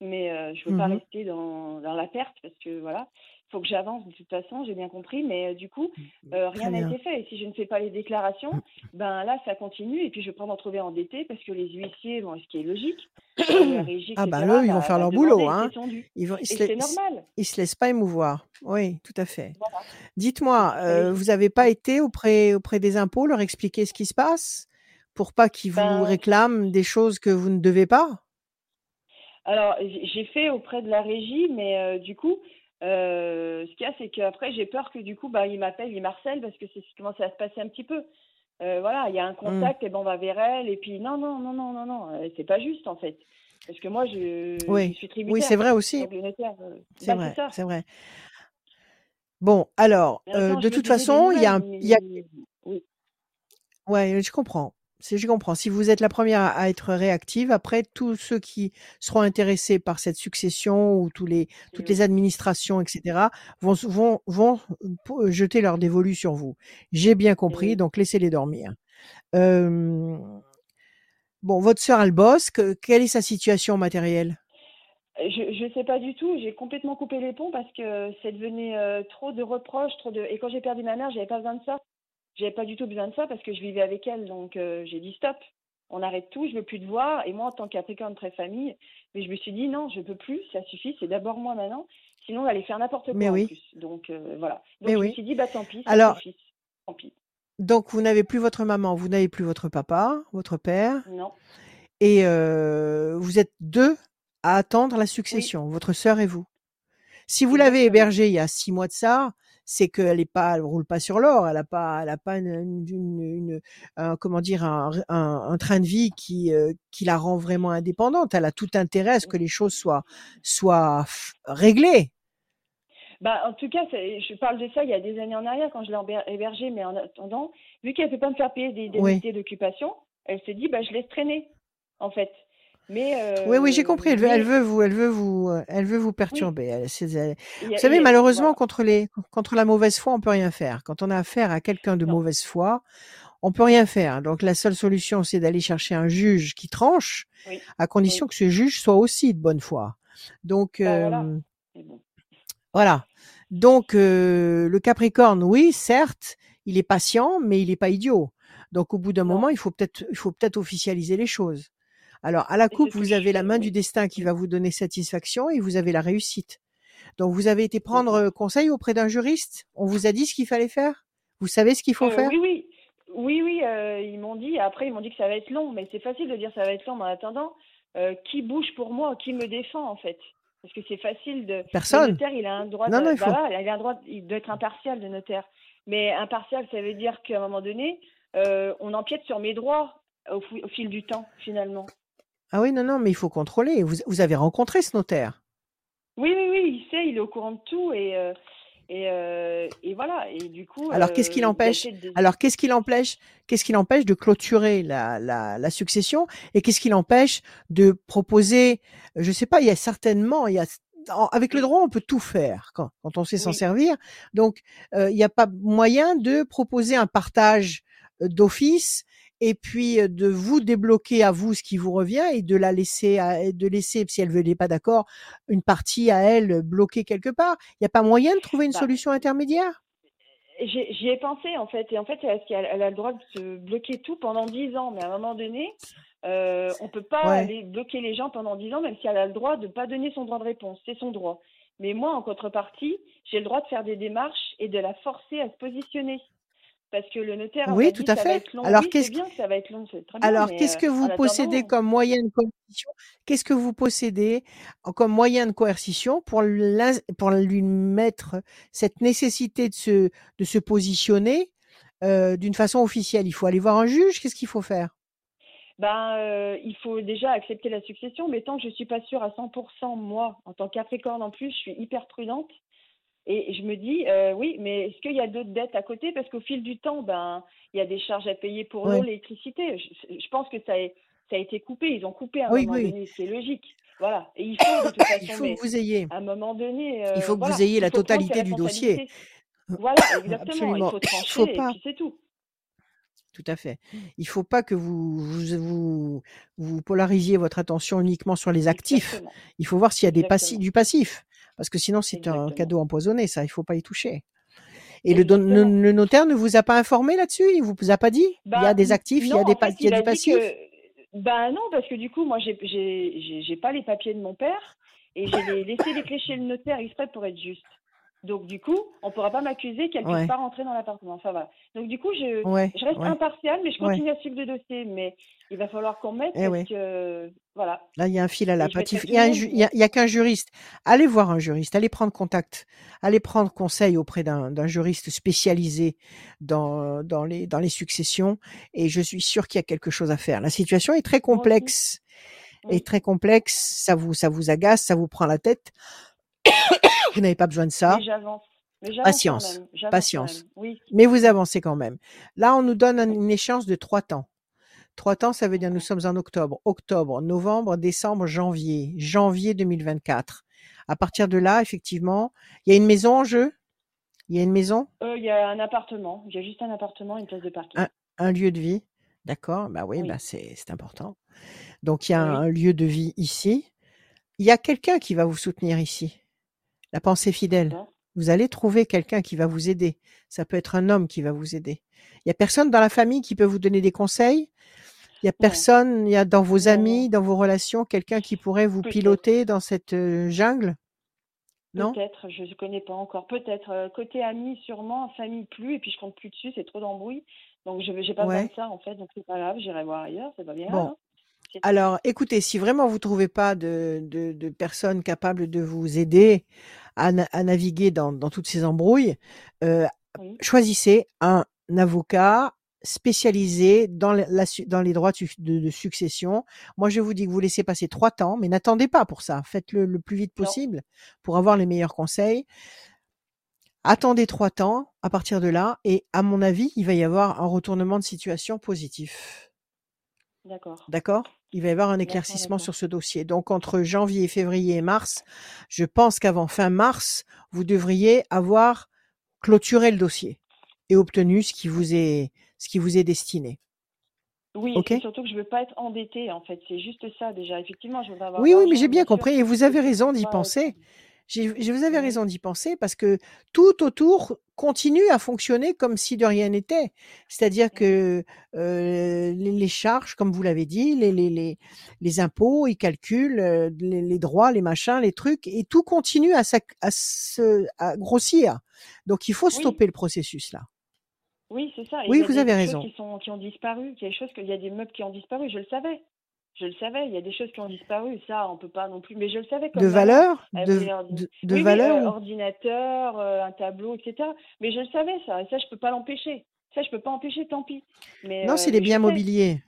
mais euh, je veux pas Mhm. rester dans, dans la perte parce que voilà, il faut que j'avance de toute façon, j'ai bien compris, mais euh, du coup, euh, rien n'a été fait. Et si je ne fais pas les déclarations, ben là, ça continue, et puis je vais pas m'en trouver endetté parce que les huissiers, bon, ce qui est logique, la régie, Ah bah etc., eux, ils vont va- faire leur demander boulot, hein. Ils vont, ils Et se, c'est la- normal. ils se laissent pas émouvoir. Oui, tout à fait. Voilà. Dites-moi, Oui. vous avez pas été auprès auprès des impôts leur expliquer ce qui se passe? Pour pas qu'ils vous Ben, réclament des choses que vous ne devez pas? Alors, j'ai fait auprès de la régie, mais euh, du coup, euh, ce qu'il y a, c'est qu'après, j'ai peur que du coup, bah, ils m'appellent, ils m'harcèlent, parce que c'est comment ça va se passer un petit peu. Euh, voilà, il y a un Mmh. contact, et ben on va vers elle, et puis non, non, non, non, non, non, c'est pas juste en fait. Parce que moi, je, je Oui, suis oui, tributaire. c'est vrai aussi. Euh, C'est vrai, c'est vrai. Bon, alors, euh, de toute façon, il y a il y a, Oui. ouais, je comprends. C'est, je comprends. Si vous êtes la première à être réactive, après tous ceux qui seront intéressés par cette succession ou tous les, toutes les administrations, etc., vont, vont, vont euh, jeter leur dévolu sur vous. J'ai bien compris, donc laissez-les dormir. Euh, bon, votre sœur, elle bosse. Que- quelle est sa situation matérielle? Je je sais pas du tout. J'ai complètement coupé les ponts parce que c'est devenu euh, trop de reproches, trop de. Et quand j'ai perdu ma mère, j'avais pas besoin de ça. J'avais pas du tout besoin de ça parce que je vivais avec elle. Donc euh, j'ai dit stop. On arrête tout. Je veux plus te voir. Et moi, en tant que Capricorne très famille, mais je me suis dit non, je peux plus. Ça suffit. C'est d'abord moi maintenant. Sinon, on allait faire n'importe quoi Mais en oui. plus. Donc euh, voilà. Donc Mais je me suis dit bah tant pis. Alors-. Tant pis. Donc, vous n'avez plus votre maman, vous n'avez plus votre papa, votre père, Non. et euh, vous êtes deux à attendre la succession, votre sœur et vous. Si vous l'avez hébergée il y a six mois de ça, c'est qu'elle est pas, elle roule pas sur l'or, elle a pas, elle a pas une, une- une- un, comment dire, un, un- un train de vie qui, euh, qui la rend vraiment indépendante. Elle a tout intérêt à ce que les choses soient, soient réglées. Bah, en tout cas, je parle de ça il y a des années en arrière quand je l'ai héber- hébergée, mais en attendant, vu qu'elle ne peut pas me faire payer des Oui. indemnités d'occupation, elle s'est dit bah je laisse traîner, en fait. Mais euh, Oui, oui, j'ai compris. Elle veut, mais elle veut vous, elle veut vous, euh, elle veut vous perturber. Elle- a- Vous savez, a- malheureusement, voilà. contre les, contre la mauvaise foi, on peut rien faire. Quand on a affaire à quelqu'un de Non. mauvaise foi, on peut rien faire. Donc, la seule solution, c'est d'aller chercher un juge qui tranche, Oui. à condition que ce juge soit aussi de bonne foi. Donc, Bah, voilà. euh, bon. voilà. Donc, euh, le Capricorne, oui, certes, il est patient, mais il n'est pas idiot. Donc, au bout d'un moment, il faut peut-être, il faut peut-être officialiser les choses. Alors, à la coupe, vous avez la main du destin qui va vous donner satisfaction et vous avez la réussite. Donc, vous avez été prendre euh, conseil auprès d'un juriste? On vous a dit ce qu'il fallait faire? Vous savez ce qu'il faut Euh, faire? oui, oui, oui, oui. euh, ils m'ont dit. Après, ils m'ont dit que ça va être long, mais c'est facile de dire ça va être long. Mais en attendant, euh, qui bouge pour moi, qui me défend en fait? Parce que c'est facile de. Le Personne. notaire, il a un droit. Non, de- non, il bah faut- il a un droit. Il doit être impartial, le notaire. Mais impartial, ça veut dire qu'à un moment donné, on empiète sur mes droits au fil du temps, finalement. Ah oui, non, non, mais il faut contrôler. Vous, vous avez rencontré ce notaire? Oui, oui, oui, il sait, il est au courant de tout et euh, et, euh, et voilà. Et du coup. Alors, qu'est-ce qui euh, l'empêche Alors, qu'est-ce qui l'empêche Qu'est-ce qui l'empêche de clôturer la, la, la succession Et qu'est-ce qui l'empêche de proposer Je sais pas. Il y a certainement, il y a avec le droit, on peut tout faire quand, quand on sait s'en Oui. servir. Donc, euh, il n'y a pas moyen de proposer un partage euh, d'office et puis de vous débloquer à vous ce qui vous revient et de la laisser, à, de laisser, si elle n'est pas d'accord, une partie à elle bloquée quelque part. Il n'y a pas moyen de trouver une Bah, solution intermédiaire? J'y ai pensé en fait, et en fait, elle, a le droit de se bloquer tout pendant 10 ans, mais à un moment donné, euh, on peut pas Ouais. aller bloquer les gens pendant 10 ans, même si elle a le droit de pas donner son droit de réponse, c'est son droit. Mais moi, en contrepartie, j'ai le droit de faire des démarches et de la forcer à se positionner. Parce que le notaire Oui, m'a tout dit à fait. long. Alors, oui, qu'est-ce bien ça va être long, très. Alors, qu'est-ce euh, que vous en possédez comme moyen de coercition? Qu'est-ce que vous possédez comme moyen de coercition pour, lui mettre cette nécessité de se, de se positionner euh, d'une façon officielle? Il faut aller voir un juge Qu'est-ce qu'il faut faire? Ben, euh, il faut déjà accepter la succession, mais tant que je suis pas sûre à 100%, moi, en tant que Capricorne en plus, je suis hyper prudente. Et je me dis, euh, oui, mais est-ce qu'il y a d'autres dettes à côté? Parce qu'au fil du temps, ben, il y a des charges à payer pour Ouais. l'eau, l'électricité. Je, je pense que ça a, ça a été coupé. Ils ont coupé à un Oui, moment oui. donné. C'est logique. Voilà. Et il faut de toute façon, Il faut que vous ayez. à un moment donné, Il euh, faut que voilà, vous ayez il la totalité du dossier. Voilà, exactement. Absolument. Il faut Il trancher faut et pas. puis c'est tout. Tout à fait. Il faut pas que vous, vous, vous, vous polarisiez votre attention uniquement sur les actifs. Exactement. Il faut voir s'il y a des passi- du passif. Parce que sinon, c'est un cadeau empoisonné, ça. Il faut pas y toucher. Et le, le, notaire ne vous a pas informé là-dessus? Il vous vous a pas dit? Il y a Bah, des actifs, il y a des pa- fait, il y a il a du dit passif que. Ben non, parce que du coup, moi, j'ai j'ai j'ai- j'ai pas les papiers de mon père et j'ai laissé les clés chez le notaire exprès pour être juste. Donc du coup, on pourra pas m'accuser qu'elle Ouais. puisse pas rentrer dans l'appartement. Enfin voilà. Donc du coup, je Ouais, je reste ouais. impartiale, mais je continue à suivre le dossier. Mais il va falloir qu'on m'aide Eh parce que voilà. Là, il y a un fil à la patif. Il y a, y y qu'un juriste. Allez voir un juriste, allez prendre contact, allez prendre conseil auprès d'un juriste spécialisé dans, dans, les, dans les successions. Et je suis sûre qu'il y a quelque chose à faire. La situation est très complexe. Oui. Est très complexe. Ça vous, ça vous agace, ça vous prend la tête. Vous n'avez pas besoin de ça. Mais j'avance. Patience. Patience. Oui. Mais vous avancez quand même. Là, on nous donne un- une échéance de trois temps. Trois temps, ça veut dire nous sommes en octobre, octobre, novembre, décembre, janvier, janvier 2024. À partir de là, effectivement, il y a une maison en jeu? Il y a une maison, Euh, Il y a un appartement. Il y a juste un appartement, une place de parking. un, un lieu de vie. D'accord Bah oui, Oui. bah c'est c'est important. Donc il y a Oui. un lieu de vie ici. Il y a quelqu'un qui va vous soutenir ici? La pensée fidèle. Vous allez trouver quelqu'un qui va vous aider. Ça peut être un homme qui va vous aider. Il y a personne dans la famille qui peut vous donner des conseils. Il y a personne, il y a dans vos amis, dans vos relations, quelqu'un qui pourrait vous piloter dans cette jungle? Non? Peut-être, je ne connais pas encore. Peut-être. Côté amis, sûrement. Famille, plus. Et puis, je compte plus dessus. C'est trop d'embrouille. Donc, je n'ai pas besoin Ouais. de ça, en fait. Donc, c'est pas grave. J'irai voir ailleurs. C'est pas bien. Bon. hein. Alors, écoutez, si vraiment vous trouvez pas de, de, de personnes capables de vous aider à, na- à naviguer dans, dans toutes ces embrouilles, euh, Oui. choisissez un avocat spécialisé dans, la- dans les droits de, suc- de- de succession. Moi, je vous dis que vous laissez passer trois temps, mais n'attendez pas pour ça. Faites-le le plus vite Non. possible pour avoir les meilleurs conseils. Attendez trois temps à partir de là, et à mon avis, il va y avoir un retournement de situation positif. D'accord. D'accord? Il va y avoir un éclaircissement sur ce dossier. Donc, entre janvier, février et mars, je pense qu'avant fin mars, vous devriez avoir clôturé le dossier et obtenu ce qui vous est, ce qui vous est destiné. Oui, surtout que je veux pas être endettée, en fait. C'est juste ça, déjà. Effectivement, je voudrais avoir Oui, oui, mais j'ai bien compris et vous avez raison d'y penser. Je vous avez Oui. raison d'y penser parce que tout autour continue à fonctionner comme si de rien n'était. C'est-à-dire que euh, les, charges, comme vous l'avez dit, les, les, les, les impôts, ils calculent les, les droits, les machins, les trucs, et tout continue à, se, à grossir. Donc il faut Oui. stopper le processus là. Oui, c'est ça. Et Oui, vous avez raison. Qui, sont, qui ont disparu. Il y a des choses que- il y a des meubles qui ont disparu. Je le savais. Je le savais. Il y a des choses qui ont disparu. Ça, on peut pas non plus. Mais je le savais comme De maman. valeur, de, voulait leur- de, de oui, oui, valeur. euh, ordinateur, euh, un tableau, etc. Mais je le savais ça. Et ça, je peux pas l'empêcher. Ça, je peux pas empêcher. Tant pis. Mais Non, euh, c'est je biens mobiliers.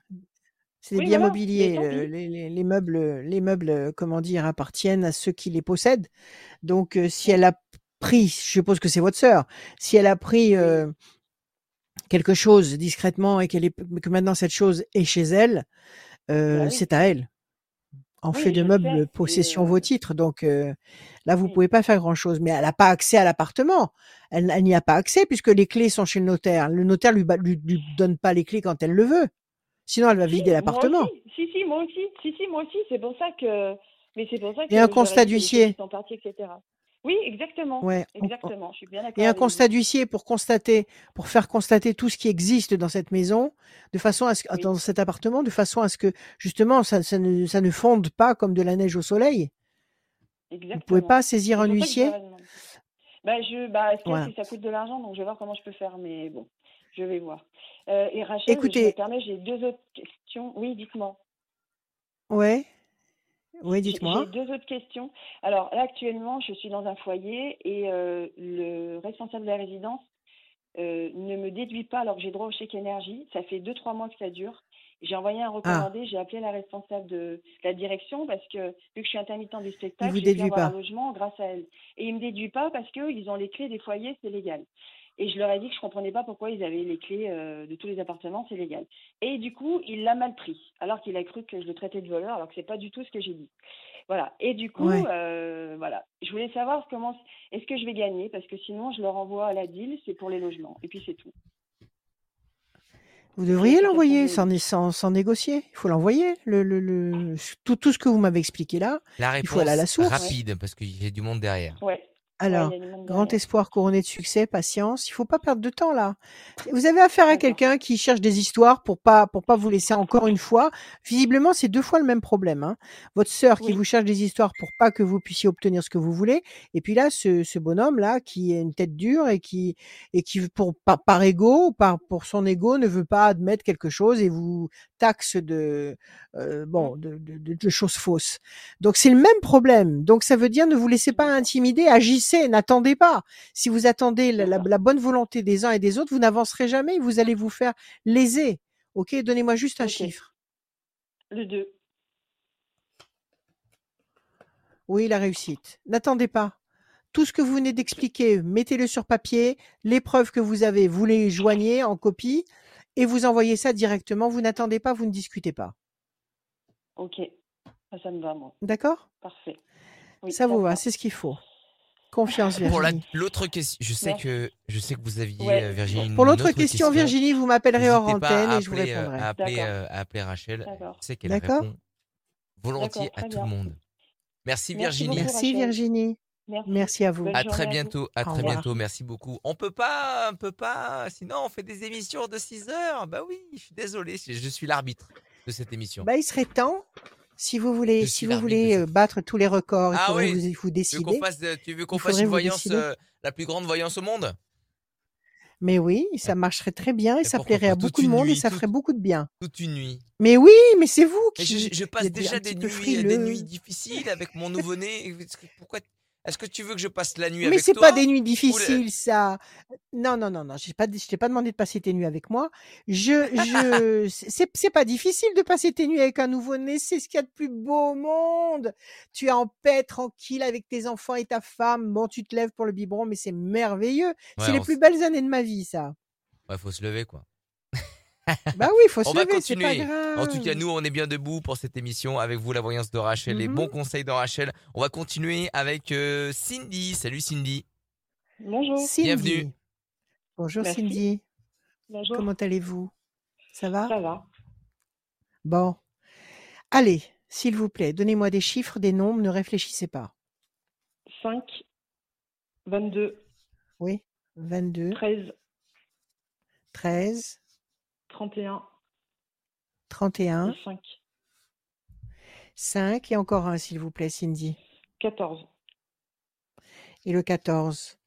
C'est des Oui, biens voilà, mobiliers. Les, les- les meubles, les meubles, comment dire, appartiennent à ceux qui les possèdent. Donc, euh, si elle a pris, je suppose que c'est votre sœur, si elle a pris quelque chose discrètement et qu'elle est, que maintenant cette chose est chez elle, euh, Bah oui. c'est à elle. En Oui, fait de meubles, et, possession vos titres. Donc euh, là, vous oui. pouvez pas faire grand chose. Mais elle n'a pas accès à l'appartement. Elle, elle n'y a pas accès puisque les clés sont chez le notaire. Le notaire lui, lui, lui donne pas les clés quand elle le veut. Sinon, elle va Si, vider l'appartement. Si, si, moi aussi. Si, si, moi aussi. C'est pour ça que. Mais c'est pour ça que Et un constat d'huissier. parties, etc. Oui, exactement. Ouais. on- Exactement. Je suis bien d'accord Et un constat d'huissier pour constater, pour faire constater tout ce qui existe dans cette maison, de façon à ce Oui. dans cet appartement, de façon à ce que justement ça, ça ne, ça ne fonde pas comme de la neige au soleil. Vous pouvez Exactement. pas saisir un huissier? Bah, je, bah, ce Voilà. ça coûte de l'argent, donc je vais voir comment je peux faire, mais bon, je vais voir. Euh, et Rachel, je me Écoutez, permets, j'ai deux autres questions. Oui, dites-moi. ouais, oui, dites-moi. j'ai deux autres questions. Alors là, actuellement, je suis dans un foyer et euh, le responsable de la résidence euh, ne me déduit pas alors que j'ai droit au chèque énergie. Ça fait deux, trois mois que ça dure. J'ai envoyé un Ah, recommandé, j'ai appelé la responsable de la direction parce que vu que je suis intermittent du spectacle, j'ai pu avoir un pas. logement grâce à elle. Et il me déduit pas parce qu'ils ont les clés des foyers, c'est légal. Et je leur ai dit que je comprenais pas pourquoi ils avaient les clés euh, de tous les appartements, c'est légal. Et du coup, il l'a mal pris, alors qu'il a cru que je le traitais de voleur, alors que c'est pas du tout ce que j'ai dit. Voilà. Et du coup, Ouais. euh, voilà. Je voulais savoir comment est-ce que je vais gagner? Parce que sinon je le renvoie à la deal, c'est pour les logements. Et puis c'est tout. Vous devriez l'envoyer sans, sans, sans négocier. Il faut l'envoyer. Le, le, le, tout, tout ce que vous m'avez expliqué là, La il faut aller à la réponse source. rapide, parce qu'il y a du monde derrière. Ouais. Alors, a grand espoir couronné de succès, patience. Il faut pas perdre de temps là. Vous avez affaire à quelqu'un qui cherche des histoires pour pas pour pas vous laisser encore une fois. Visiblement, c'est deux fois le même problème. Hein. Votre sœur qui Oui. vous cherche des histoires pour pas que vous puissiez obtenir ce que vous voulez, et puis là, ce, ce bonhomme là qui est une tête dure et qui et qui pour par, par ego, par pour son ego, ne veut pas admettre quelque chose et vous taxe de euh, bon de, de, choses fausses. Donc c'est le même problème. Donc ça veut dire ne vous laissez pas intimider, agissez, n'attendez pas. Si vous attendez la, la- D'accord. la bonne volonté des uns et des autres, vous n'avancerez jamais, vous allez vous faire léser. Ok, donnez-moi juste un chiffre. Le 2. Oui, la réussite. N'attendez pas. Tout ce que vous venez d'expliquer, mettez-le sur papier. Les preuves que vous avez, vous les joignez en copie et vous envoyez ça directement. Vous n'attendez pas, vous ne discutez pas. Ok. Ça, ça me va, moi. D'accord? Parfait. Oui, Ça vous va, c'est ce qu'il faut. Confiance, Pour la- Virginie. l'autre question, je sais que je sais que vous aviez Ouais. euh, Virginie Pour l'autre autre question, Virginie, vous m'appellerez hors antenne et je vous appeler, euh, répondrai. à appeler, D'accord. euh, à appeler Rachel. D'accord. Je sais qu'elle D'accord répond volontiers à tout le monde. Merci Merci Virginie. Merci. Virginie. Merci. Merci à vous. Bonne À très bientôt, à très revoir. bientôt, merci beaucoup. On peut pas, on peut pas, sinon on fait des émissions de 6 heures. Bah oui, je suis désolé, je suis l'arbitre de cette émission. Bah, il serait temps, si vous voulez, Je si vous voulez euh, cette- battre tous les records, il Ah faudrait oui. vous, vous Tu veux qu'on décider. fasse, tu veux qu'on Il fasse une voyance, euh, la plus grande voyance au monde? Mais oui, ça marcherait très bien et ça plairait à beaucoup de monde et ça toute- ferait beaucoup de bien. toute une nuit. Mais oui, mais c'est vous Mais qui je, je passe déjà des nuits, des frileux. nuits difficiles avec mon nouveau-né. Pourquoi Est-ce que tu veux que je passe la nuit Mais avec c'est toi pas des nuits ou difficiles, ça. Non, non, non, non. Je pas, je t'ai pas demandé de passer tes nuits avec moi. Je, je, c'est, c'est pas difficile de passer tes nuits avec un nouveau-né. C'est ce qu'il y a de plus beau au monde. Tu es en paix, tranquille avec tes enfants et ta femme. Bon, tu te lèves pour le biberon, mais c'est merveilleux. Ouais, c'est les plus belles années de ma vie, ça. Ouais, faut se lever quoi. Bah oui, il faut On se va lever, c'est pas continuer. grave. En tout cas, nous, on est bien debout pour cette émission avec vous, la voyance de Rachel, les Mhm. bons conseils de Rachel. On va continuer avec euh, Cindy. Salut Cindy. Bonjour. Cindy. Bienvenue. Bonjour Merci. Cindy. Bonjour. Comment allez-vous? Ça va? Ça va. Bon. Allez, s'il vous plaît, donnez-moi des chiffres, des nombres, ne réfléchissez pas. 5, 22, Oui 22, 13, 13, 31 31, et 5. 5 et encore un, s'il vous plaît, Cindy. 14. Et le 14.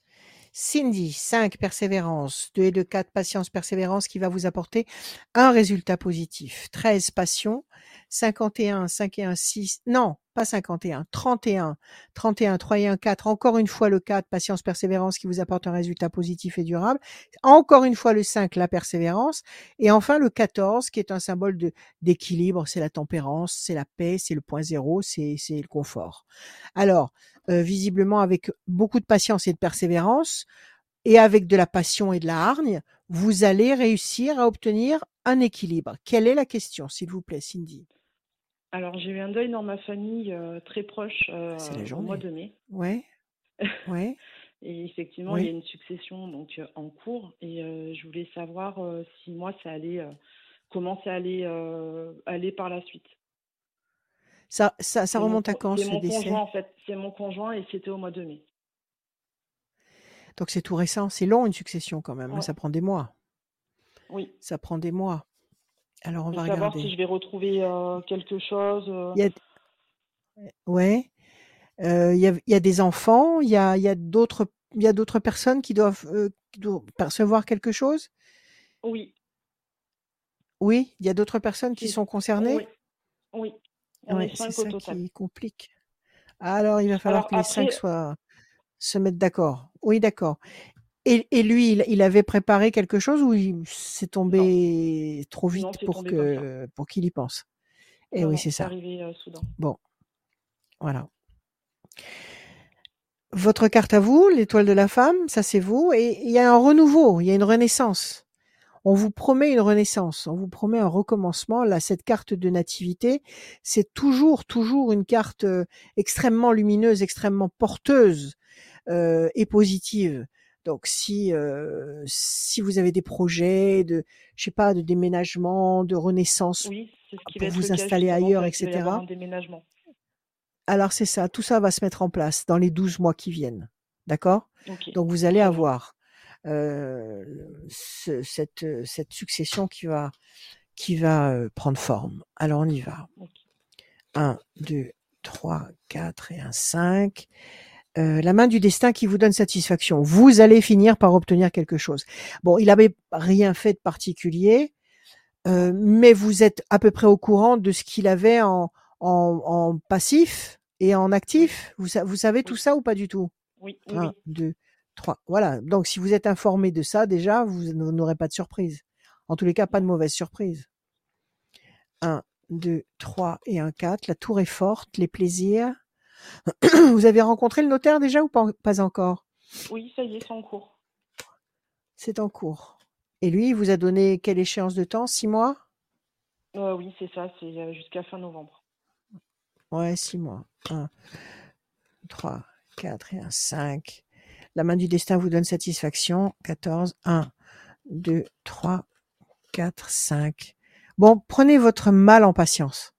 Cindy, 5, persévérance. 2 et 2, 4, patience, persévérance, qui va vous apporter un résultat positif. 13, passion. 51, 5 et 1, 6. Non, pas 51. 31, 31, 3 et 1, 4. Encore une fois le 4, patience, persévérance, qui vous apporte un résultat positif et durable. Encore une fois le 5, la persévérance. Et enfin le 14, qui est un symbole d'équilibre. C'est la tempérance, c'est la paix, c'est le point zéro, c'est, c'est le confort. Alors, visiblement avec beaucoup de patience et de persévérance, et avec de la passion et de la hargne, vous allez réussir à obtenir un équilibre. Quelle est la question, s'il vous plaît, Cindy? Alors, j'ai eu un deuil dans ma famille euh, très proche euh, la au mois de mai. Ouais, ouais. Et effectivement, Oui. il y a une succession donc euh, en cours. Et euh, je voulais savoir euh, si moi, ça allait euh, comment ça allait euh, aller par la suite. Ça, ça, ça C'est mon, remonte à quand ce mon décès? conjoint en fait, c'est mon conjoint et c'était au mois de mai. Donc c'est tout récent. C'est long une succession quand même. hein, Ouais. Ça prend des mois. Oui. Ça prend des mois. Alors on Et va savoir regarder. si je vais retrouver euh, quelque chose. euh, Il y a, ouais. Euh, il y a, il y a des enfants. Il y a, il y a d'autres, il y a d'autres personnes qui doivent, euh, qui doivent percevoir quelque chose? Oui, Oui, il y a d'autres personnes qui sont concernées? Oui, oui. Ouais, c'est ça total. qui complique. Alors il va falloir Alors que les cinq soient se mettent d'accord. Oui, d'accord. Et, et lui, il, il avait préparé quelque chose ou il s'est non, tombé trop vite pour tombé comme ça. que pour qu'il y pense? Eh Non, oui, c'est c'est ça. arrivé euh, soudain. Bon, voilà. Votre carte à vous, l'étoile de la femme, ça c'est vous. Et il y a un renouveau, il y a une renaissance. On vous promet une renaissance, on vous promet un recommencement. Là, cette carte de nativité, c'est toujours, toujours une carte euh, extrêmement lumineuse, extrêmement porteuse euh, et positive. Donc, si euh, si vous avez des projets de, je sais pas, de déménagement, de renaissance Oui, c'est ce qui pour va vous installer ailleurs, etc. Alors c'est ça, tout ça va se mettre en place dans les 12 mois qui viennent. D'accord? Donc vous allez avoir ce- cette, euh, cette succession qui va, qui va euh, prendre forme. Alors on y va. Ok. 1, 2, 3, 4 et un 5. Euh, la main du destin qui vous donne satisfaction. Vous allez finir par obtenir quelque chose. Bon, il avait rien fait de particulier, euh, mais vous êtes à peu près au courant de ce qu'il avait en, en, en passif et en actif. Vous, vous savez tout ça ou pas du tout? Oui, oui, 1, oui. 2, 3. Voilà. Donc, si vous êtes informé de ça, déjà, vous n'aurez pas de surprise. En tous les cas, pas de mauvaise surprise. 1, 2, 3 et un 4. La tour est forte, les plaisirs. vous avez rencontré le notaire déjà ou pas, pas encore? Oui, ça y est, c'est en cours. C'est en cours. Et lui, il vous a donné quelle échéance de temps? Six mois? Euh, oui, c'est ça, c'est euh, jusqu'à fin novembre. Ouais, six mois. 1, 3, 4 et un 5. La main du destin vous donne satisfaction. 14. 1, 2, 3, 4, 5. Bon, prenez votre mal en patience.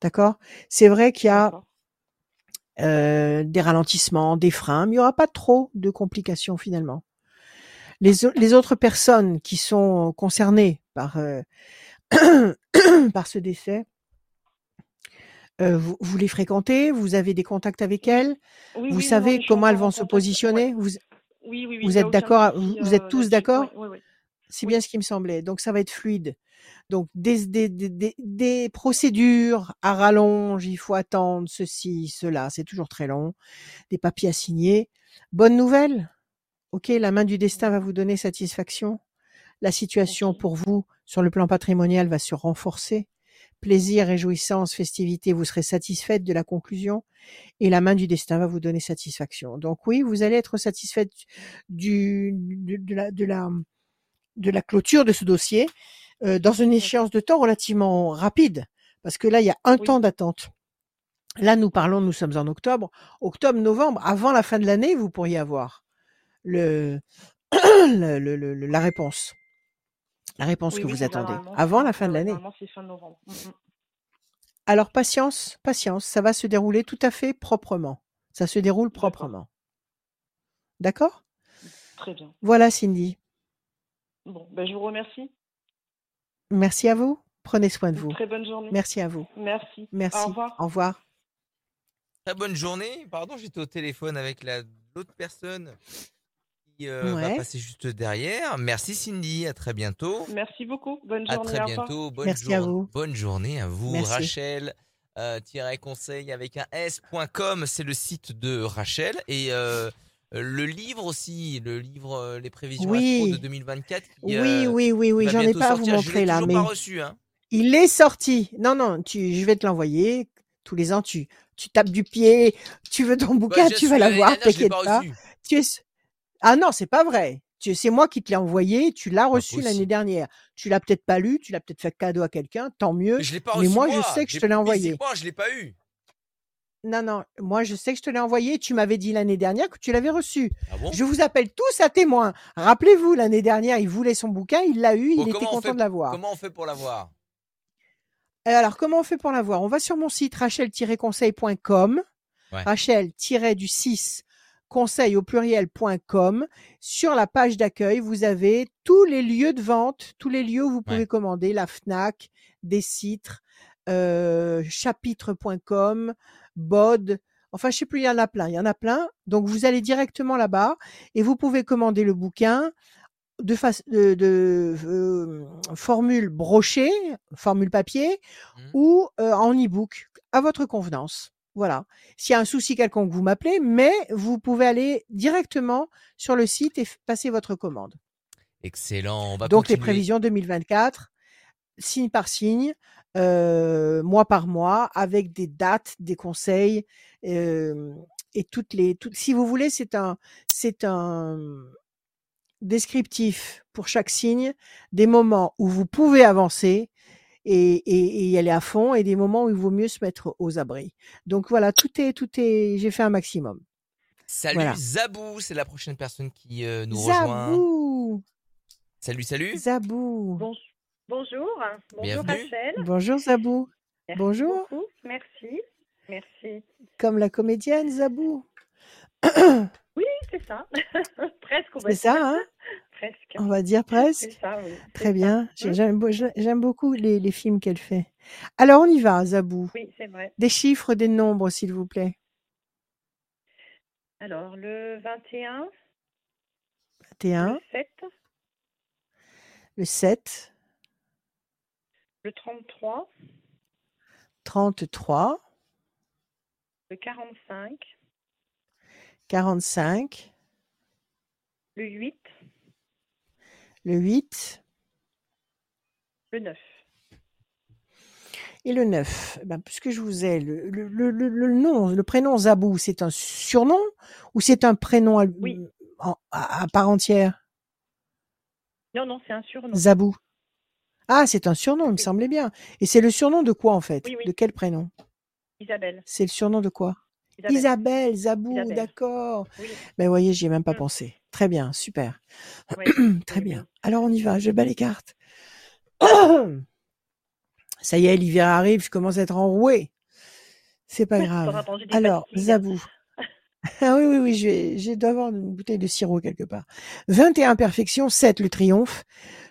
D'accord? C'est vrai qu'il y a euh, des ralentissements, des freins, mais il n'y aura pas trop de complications finalement. Les autres personnes qui sont concernées par, euh, par ce décès, euh, vous, vous les fréquentez, vous avez des contacts avec elles, oui, vous oui, non, non, savez comment elles vont se contact. Ouais, positionner, vous, oui, oui, oui, vous êtes d'accord, vous, vous êtes euh, tous d'accord? C'est bien ce qui me semblait. Donc ça va être fluide. Donc des, des, des, des, des procédures à rallonge, il faut attendre ceci, cela, c'est toujours très long. Des papiers à signer. Bonne nouvelle. Ok, la main du destin va vous donner satisfaction. La situation pour vous sur le plan patrimonial va se renforcer. Plaisir, réjouissance, festivité, vous serez satisfaite de la conclusion et la main du destin va vous donner satisfaction. Donc oui, vous allez être satisfaite du, de, de la, de, la, de la clôture de ce dossier euh, dans une échéance de temps relativement rapide, parce que là, il y a un Oui, temps d'attente. Là, nous parlons, nous sommes en octobre. Octobre, novembre, avant la fin de l'année, vous pourriez avoir le, le- le- le- la réponse. La réponse oui, que oui, vous attendez avant la fin de l'année. normalement c'est fin novembre. Mm, mm. Alors patience, patience, ça va se dérouler tout à fait proprement. Ça se déroule proprement. D'accord? Très bien. Voilà Cindy. Bon, ben, je vous remercie. Merci à vous. Prenez soin de vous. très bonne journée. Merci à vous. Merci. Au Merci. revoir. Au revoir. Très bonne journée. Pardon, j'étais au téléphone avec la l'autre personne euh, va passer juste derrière. Merci Cindy, à très bientôt. Merci beaucoup. Bonne À journée. très Au revoir. bientôt. Bonne, Merci à vous. bonne journée à vous. Merci. Rachel euh, tiret conseil avec un s.com, c'est le site de Rachel. Et euh, le livre aussi, le livre euh, Les prévisions de Oui. 2024 qui, Oui, euh, oui, oui, oui. va J'en ai pas à vous montrer là, mais pas reçu. Hein. il est sorti. Non, non, tu, je vais te l'envoyer. Tous les ans, tu, tu tapes du pied. Tu veux ton Bah, bouquin, tu vas l'avoir. l'ai T'inquiète pas. Tu es... Ah non, c'est pas vrai. C'est moi qui te l'ai envoyé. Tu l'as reçu l'année dernière. Tu l'as peut-être pas lu. Tu l'as peut-être fait cadeau à quelqu'un. Tant mieux. Mais je l'ai pas Mais reçu moi, moi. je sais que je te l'ai envoyé. Physiquement, je l'ai pas eu. Non, non, moi je sais que je te l'ai envoyé. Tu m'avais dit l'année dernière que tu l'avais reçu. Ah bon? Je vous appelle tous à témoin. Rappelez-vous, l'année dernière, il voulait son bouquin, il l'a eu, Bon, il était content fait- de l'avoir. Comment on fait pour l'avoir? Euh, Alors, comment on fait pour l'avoir? On va sur mon site rachel-conseil.com, Ouais. rachel-du6 conseil au pluriel.com. Sur la page d'accueil, vous avez tous les lieux de vente, tous les lieux où vous pouvez Ouais. commander, la FNAC, des citres, euh, chapitre.com, bod. Enfin, je sais plus, il y en a plein, il y en a plein. Donc, vous allez directement là-bas et vous pouvez commander le bouquin de, face, de, de, euh, formule brochée, formule papier, Mhm. ou euh, en e-book, à votre convenance. Voilà. S'il y a un souci quelconque, vous m'appelez, mais vous pouvez aller directement sur le site et passer votre commande. Excellent. On va Donc, les prévisions 2024, signe par signe, euh, mois par mois, avec des dates, des conseils, euh, et toutes les. Toutes, si vous voulez, c'est un, c'est un descriptif pour chaque signe, des moments où vous pouvez avancer et, et- et y aller à fond, et des moments où il vaut mieux se mettre aux abris. Donc voilà, tout est, tout est. J'ai fait un maximum. Salut Voilà. Zabou, c'est la prochaine personne qui euh, nous rejoint. Zabou, Salut, salut. Zabou. Bon- bonjour. Bonjour Bienvenue. Rachel. Bonjour Zabou. Merci Bonjour. beaucoup. Merci. Merci. Comme la comédienne Zabou. Oui, c'est ça. Presque, C'est ça, hein? Presque. On va dire presque. ça, oui. Très bien. J'aime j'ai- j'aime beaucoup les, les films qu'elle fait. Alors, on y va, Zabou. Oui, c'est vrai. Des chiffres, des nombres, s'il vous plaît. Alors, le 21, 21, le 7, le 7, le 33, 33, le 45, 45, le 8, le 8 le 9. et le 9. Eh Ben, puisque je vous ai, le, le, le, le- le nom, le prénom Zabou, c'est un surnom ou c'est un prénom à, Oui. en- à- à part entière? Non, non, c'est un surnom. Zabou. Ah, c'est un surnom, il me semblait bien. Et c'est le surnom de quoi en fait? Oui. De quel prénom? Isabelle. C'est le surnom de quoi? Isabelle. Isabelle, Zabou, Isabelle. d'accord. Oui. Ben vous voyez, j'y ai même pas Mm. pensé. Très bien, super. oui. Très Oui, bien. Alors on y va, je bats les cartes. Ça y est, l'hiver arrive, je commence à être enroué. C'est pas grave. Alors. Zabou. Ah oui, oui, oui, je vais- j'ai dois avoir une bouteille de sirop quelque part. 21 perfection, 7 le triomphe,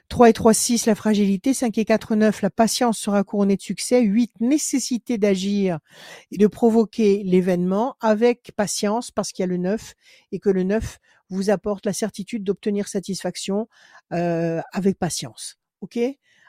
3 et 3, 6 la fragilité, 5 et 4, 9 la patience sera couronnée de succès, 8 nécessité d'agir et de provoquer l'événement avec patience parce qu'il y a le 9 et que le 9 vous apporte la certitude d'obtenir satisfaction euh, avec patience. OK?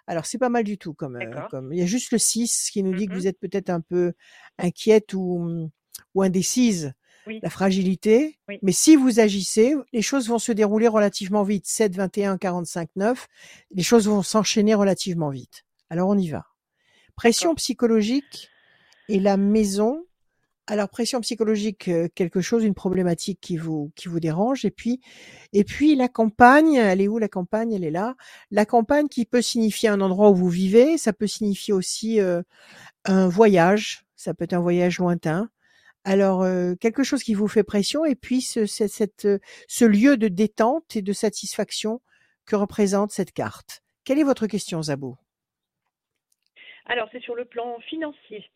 Alors c'est pas mal du tout comme, euh, comme il y a juste le 6 qui nous dit que Mhm. vous êtes peut-être un peu inquiète ou ou indécise Oui. la fragilité. Oui. Mais si vous agissez, les choses vont se dérouler relativement vite. 7, 21, 45, 9. Les choses vont s'enchaîner relativement vite. Alors on y va. Pression psychologique et la maison. Alors pression psychologique, euh, quelque chose, une problématique qui vous qui vous dérange. Et puis et puis la campagne, elle est où la campagne? Elle est là. La campagne qui peut signifier un endroit où vous vivez, ça peut signifier aussi euh, un voyage. Ça peut être un voyage lointain. Alors, euh, quelque chose qui vous fait pression et puis ce, ce- cette, euh, ce lieu de détente et de satisfaction que représente cette carte. Quelle est votre question, Zabou? Alors, c'est sur le plan financier.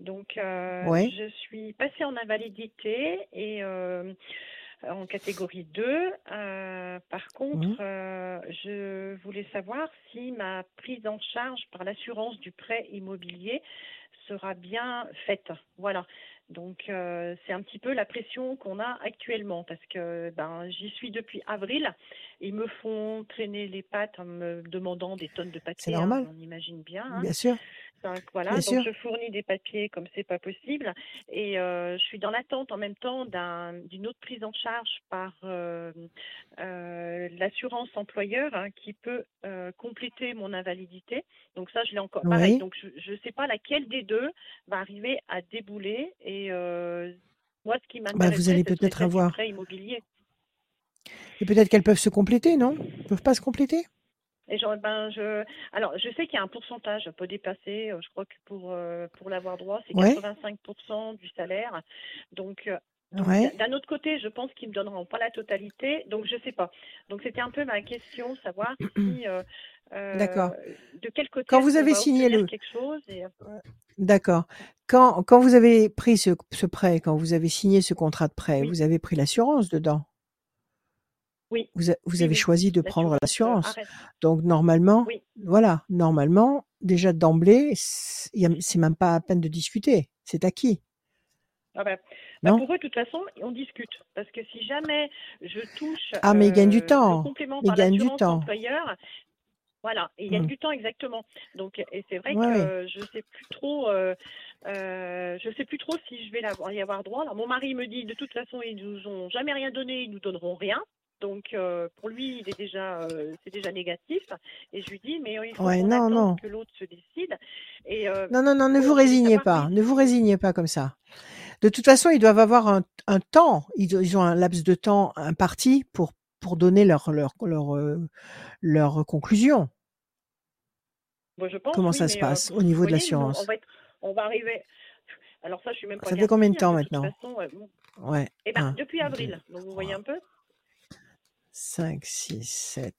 Donc, euh, Ouais. je suis passée en invalidité et euh, en catégorie 2. Euh, par contre, je voulais savoir si ma prise en charge par l'assurance du prêt immobilier sera bien faite. Voilà. Donc, euh, c'est un petit peu la pression qu'on a actuellement parce que ben, j'y suis depuis avril. Ils me font traîner les pattes en me demandant des tonnes de papiers. hein, normal. on imagine bien. hein. Bien sûr. Donc voilà, Bien donc sûr. je fournis des papiers comme c'est pas possible et euh, je suis dans l'attente en même temps d'un- d'une autre prise en charge par euh, euh, l'assurance employeur hein, qui peut compléter mon invalidité. Donc ça, je l'ai encore pareil. Donc je ne sais pas laquelle des deux va arriver à débouler et moi, ce qui m'intéresse, Bah, vous allez peut-être avoir- prêt immobilier. Et peut-être qu'elles peuvent se compléter, non? Elles peuvent pas se compléter? Et genre, ben, je, alors, je sais qu'il y a un pourcentage, peut dépasser, euh, je crois que pour, euh, pour l'avoir droit, c'est Ouais. 85% du salaire. Donc, euh, Ouais. d'un autre côté, je pense qu'ils me donneront pas la totalité, donc je sais pas. Donc, c'était un peu ma question, savoir si, euh, euh, D'accord. de quel côté Quand vous avez signé le- quelque chose et, D'accord. Quand, quand vous avez pris ce, ce prêt, quand vous avez signé ce contrat de prêt, Oui. vous avez pris l'assurance dedans? Oui. Vous, a- vous Oui, avez oui. choisi de prendre l'assurance. Donc normalement, Oui. voilà, normalement, déjà d'emblée, c'est il même pas à peine de discuter. C'est acquis. Ah ben, bah, pour eux, de toute façon, on discute. Parce que si jamais je touche Ah, mais ils gagnent du euh, temps. complément Ils gagnent du temps. employeur, voilà, ils gagnent Mm. du temps exactement. Donc, et c'est vrai Ouais, que je sais plus trop, euh, euh, je sais plus trop si je vais y avoir droit. Alors, mon mari me dit, de toute façon, ils nous ont jamais rien donné, ils nous donneront rien. Donc, euh, pour lui, il est déjà, euh, c'est déjà négatif. Et je lui dis, mais il faut Ouais, non, non. que l'autre se décide. Et euh, Non, non, non, ne vous résignez pas. Ne vous si- résignez pas comme ça. De toute façon, ils doivent avoir un, un temps. Ils, ont un laps de temps imparti pour, pour donner leur, leur, leur, euh, leur conclusion. Bon, je pense, Comment oui, ça se euh, passe au niveau de l'assurance on va être- on va arriver. Alors ça, je suis même pas Ça fait combien de temps hein, de toute maintenant? façon, euh, bon. Ouais. Eh ben, Un, depuis avril. deux, Donc vous voyez un peu? 5, 6, 7.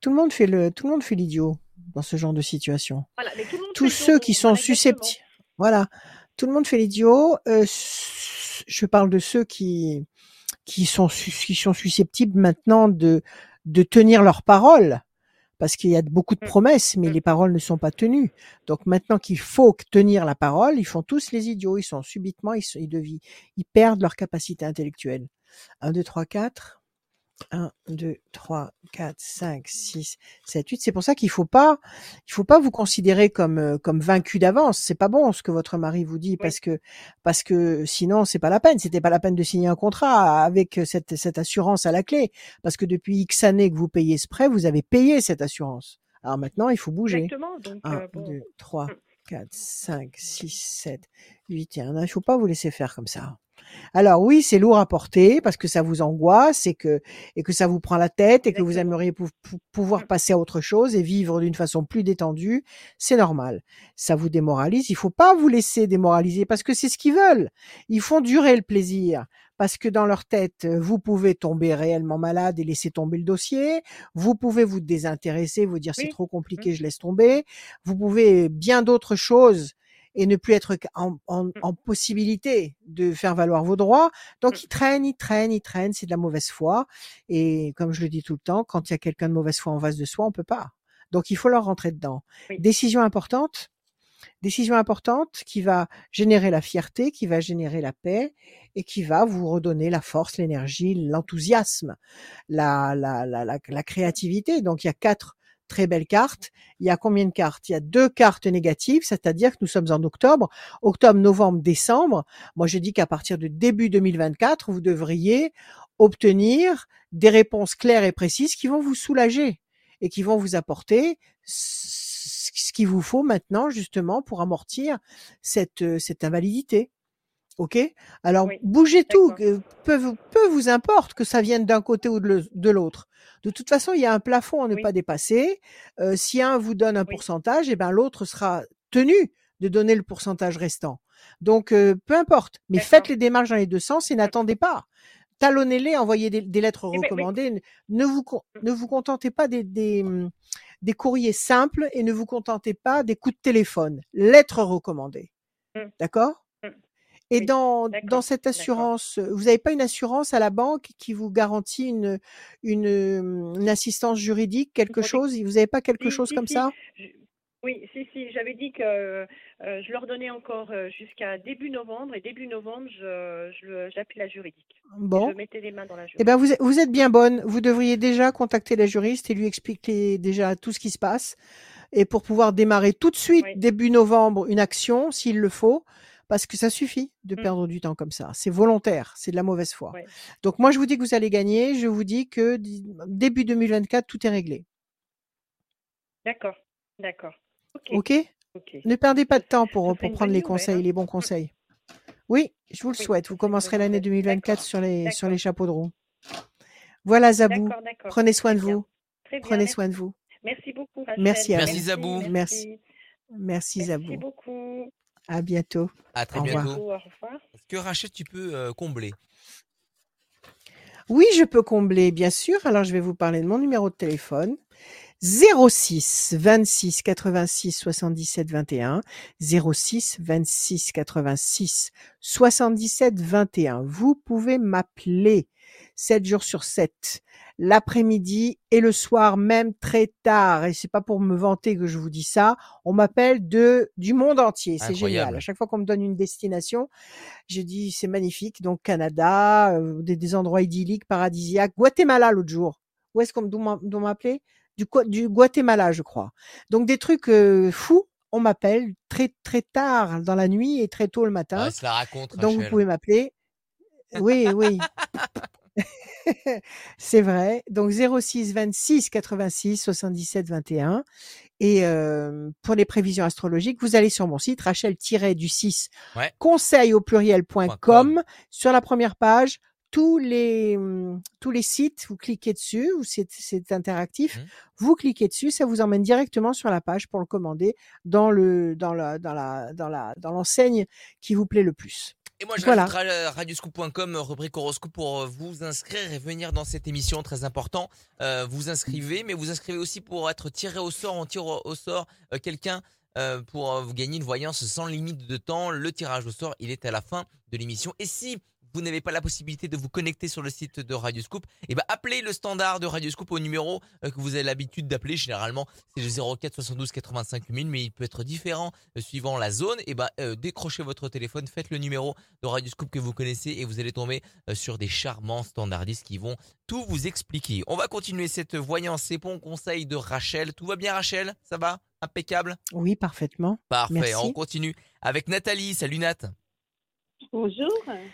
Tout le monde fait le, tout le monde fait l'idiot dans ce genre de situation. Voilà, mais tout le monde Tous fait ceux son- qui sont exactement. susceptibles, voilà, tout le monde fait l'idiot. Euh, je parle de ceux qui qui sont qui sont susceptibles maintenant de de tenir leurs paroles, parce qu'il y a beaucoup de Mm. promesses, mais Mm. les paroles ne sont pas tenues. Donc maintenant qu'il faut tenir la parole, ils font tous les idiots. Ils sont subitement, ils, ils, ils perdent leur capacité intellectuelle. 1, 2, 3, 4. 1, 2, 3, 4, 5, 6, 7, 8. C'est pour ça qu'il faut pas, il faut pas vous considérer comme, euh, comme vaincu d'avance. C'est pas bon ce que votre mari vous dit parce que, parce que sinon c'est pas la peine. C'était pas la peine de signer un contrat avec cette, cette assurance à la clé. Parce que depuis X années que vous payez ce prêt, vous avez payé cette assurance. Alors maintenant, il faut bouger. Exactement. Donc 1, euh, bon. 2, 3, Mm. 4, 5, 6, 7, 8 et 1. Il ne faut pas vous laisser faire comme ça. Alors oui, c'est lourd à porter parce que ça vous angoisse et que, et que ça vous prend la tête et que vous aimeriez pou- pou- pouvoir Mm. passer à autre chose et vivre d'une façon plus détendue. C'est normal. Ça vous démoralise. Il faut pas vous laisser démoraliser parce que c'est ce qu'ils veulent. Ils font durer le plaisir parce que dans leur tête, vous pouvez tomber réellement malade et laisser tomber le dossier. Vous pouvez vous désintéresser, vous dire c'est trop compliqué, je laisse tomber. Vous pouvez bien d'autres choses et ne plus être en, en, en possibilité de faire valoir vos droits. Donc Mm. ils traînent, ils traînent, ils traînent. C'est de la mauvaise foi. Et comme je le dis tout le temps, quand il y a quelqu'un de mauvaise foi en face de soi, on peut pas. Donc il faut leur rentrer dedans. Oui. Décision importante. Décision importante qui va générer la fierté, qui va générer la paix et qui va vous redonner la force, l'énergie, l'enthousiasme, la, la, la, la créativité. Donc il y a quatre très belles cartes. Il y a combien de cartes? Il y a deux cartes négatives, c'est-à-dire que nous sommes en octobre, octobre, novembre, décembre. Moi, je dis qu'à partir de début 2024, vous devriez obtenir des réponses claires et précises qui vont vous soulager et qui vont vous apporter ce ce qu'il vous faut maintenant justement pour amortir cette, euh, cette invalidité. Ok? Alors Oui, bougez tout, peu, vous- peu vous importe que ça vienne d'un côté ou de l'autre. De toute façon, il y a un plafond à ne Oui. pas dépasser. Euh, si un vous donne un Oui. pourcentage, et ben l'autre sera tenu de donner le pourcentage restant. Donc euh, peu importe, mais faites les démarches dans les deux sens et n'attendez pas. Talonnez-les, envoyez des, des lettres Eh ben, recommandées. Ne- Ne vous con- ne vous contentez pas des, des, hum, des courriers simples et ne vous contentez pas des coups de téléphone. Lettres recommandées. Mm. D'accord? Et Oui, dans, dans cette assurance, euh, vous n'avez pas une assurance à la banque qui vous garantit une, une, hum, une assistance juridique, quelque chose? Vous n'avez pas quelque Si, chose si, comme si. ça? Oui, si, si. J'avais dit que euh, je leur donnais encore euh, jusqu'à début novembre et début novembre, je, j'appelais la juridique. Bon. Je mettais les mains dans la Eh juridique. ben vous, êtes- vous êtes bien bonne. Vous devriez déjà contacter la juriste et lui expliquer déjà tout ce qui se passe. Et pour pouvoir démarrer tout de suite, Oui. début novembre, une action, s'il le faut, parce que ça suffit de Mm. perdre du temps comme ça. C'est volontaire, c'est de la mauvaise foi. Ouais. Donc moi, je vous dis que vous allez gagner. Je vous dis que début 2024, tout est réglé. D'accord, d'accord. Ok, OK? Ok. Ne perdez pas de temps pour, une prendre les nouvelle, conseils, hein. les bons conseils. Oui, je vous le Oui, souhaite. Vous commencerez l'année nouvelle. 2024 D'accord, sur les, sur les chapeaux de roue. Voilà, Zabou. D'accord, d'accord. Prenez soin Très de vous. Très bien, Prenez merci. soin de vous. Merci beaucoup, Rachel. Merci à Merci, Zabou. Merci. Merci, Merci Merci Zabou. beaucoup. À bientôt. À très Au revoir. bientôt. Au revoir. Est-ce que Rachel, tu peux euh, combler? Oui, je peux combler, bien sûr. Alors, je vais vous parler de mon numéro de téléphone. 06 26 86 77 21 06 26 86 77 21. Vous pouvez m'appeler 7 jours sur 7, l'après-midi et le soir même très tard. Et c'est pas pour me vanter que je vous dis ça. On m'appelle de du monde entier. C'est génial. À chaque fois qu'on me donne une destination, je dis c'est magnifique. Donc Canada, euh, des, des endroits idylliques, paradisiaques. Guatemala l'autre jour. Où est-ce qu'on doit m'appeler? Du, du Guatemala, je crois. Donc des trucs euh, fous. On m'appelle très très tard dans la nuit et très tôt le matin. Ouais, se la raconte, Donc vous pouvez m'appeler. Oui, oui. C'est vrai. Donc 06 26 86 77 21. Et euh, pour les prévisions astrologiques, vous allez sur mon site rachel-du6 Ouais. conseil au pluriel.com. .com. Sur la première page, tous les tous les sites, vous cliquez dessus, c'est c'est interactif. Mhm. Vous cliquez dessus, ça vous emmène directement sur la page pour le commander dans le dans la dans la dans la dans l'enseigne qui vous plaît le plus. Et moi, je Voilà. rajoute ra- radioscoop.com, euh, rubrique horoscope pour euh, vous inscrire et venir dans cette émission très important. Euh, vous inscrivez, mais vous inscrivez aussi pour être tiré au sort. On tire au, sort euh, quelqu'un euh, pour euh, vous gagner une voyance sans limite de temps. Le tirage au sort, il est à la fin de l'émission. Et si vous n'avez pas la possibilité de vous connecter sur le site de Radioscoop, eh ben appelez le standard de Radioscoop au numéro euh, que vous avez l'habitude d'appeler. Généralement, c'est le 04 72 85 8000, mais il peut être différent euh, suivant la zone. Et ben euh, décrochez votre téléphone, faites le numéro de Radioscoop que vous connaissez et vous allez tomber sur des charmants standardistes qui vont tout vous expliquer. On va continuer cette voyance, ces bons conseils de Rachel. Tout va bien Rachel? Ça va? Impeccable? Oui, parfaitement. Parfait. Merci. On continue avec Nathalie. Salut Nat. Bonjour.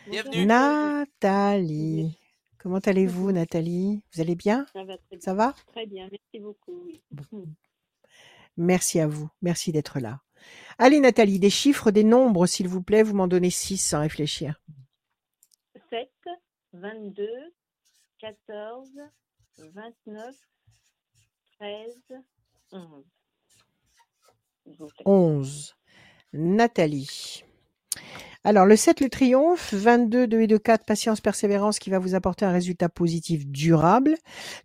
Bienvenue. Nathalie. Comment allez-vous, Nathalie? Vous allez bien? Ça va très bien. Ça va? Très bien, merci beaucoup. oui. Merci à vous. Merci d'être là. Allez, Nathalie, des chiffres, des nombres, s'il vous plaît. Vous m'en donnez six sans réfléchir. 7, 22, 14, 29, 13, 11. S'il vous plaît. 11. Nathalie. Alors, le 7, le triomphe. 22, 2 et 2, 4, patience, persévérance qui va vous apporter un résultat positif durable.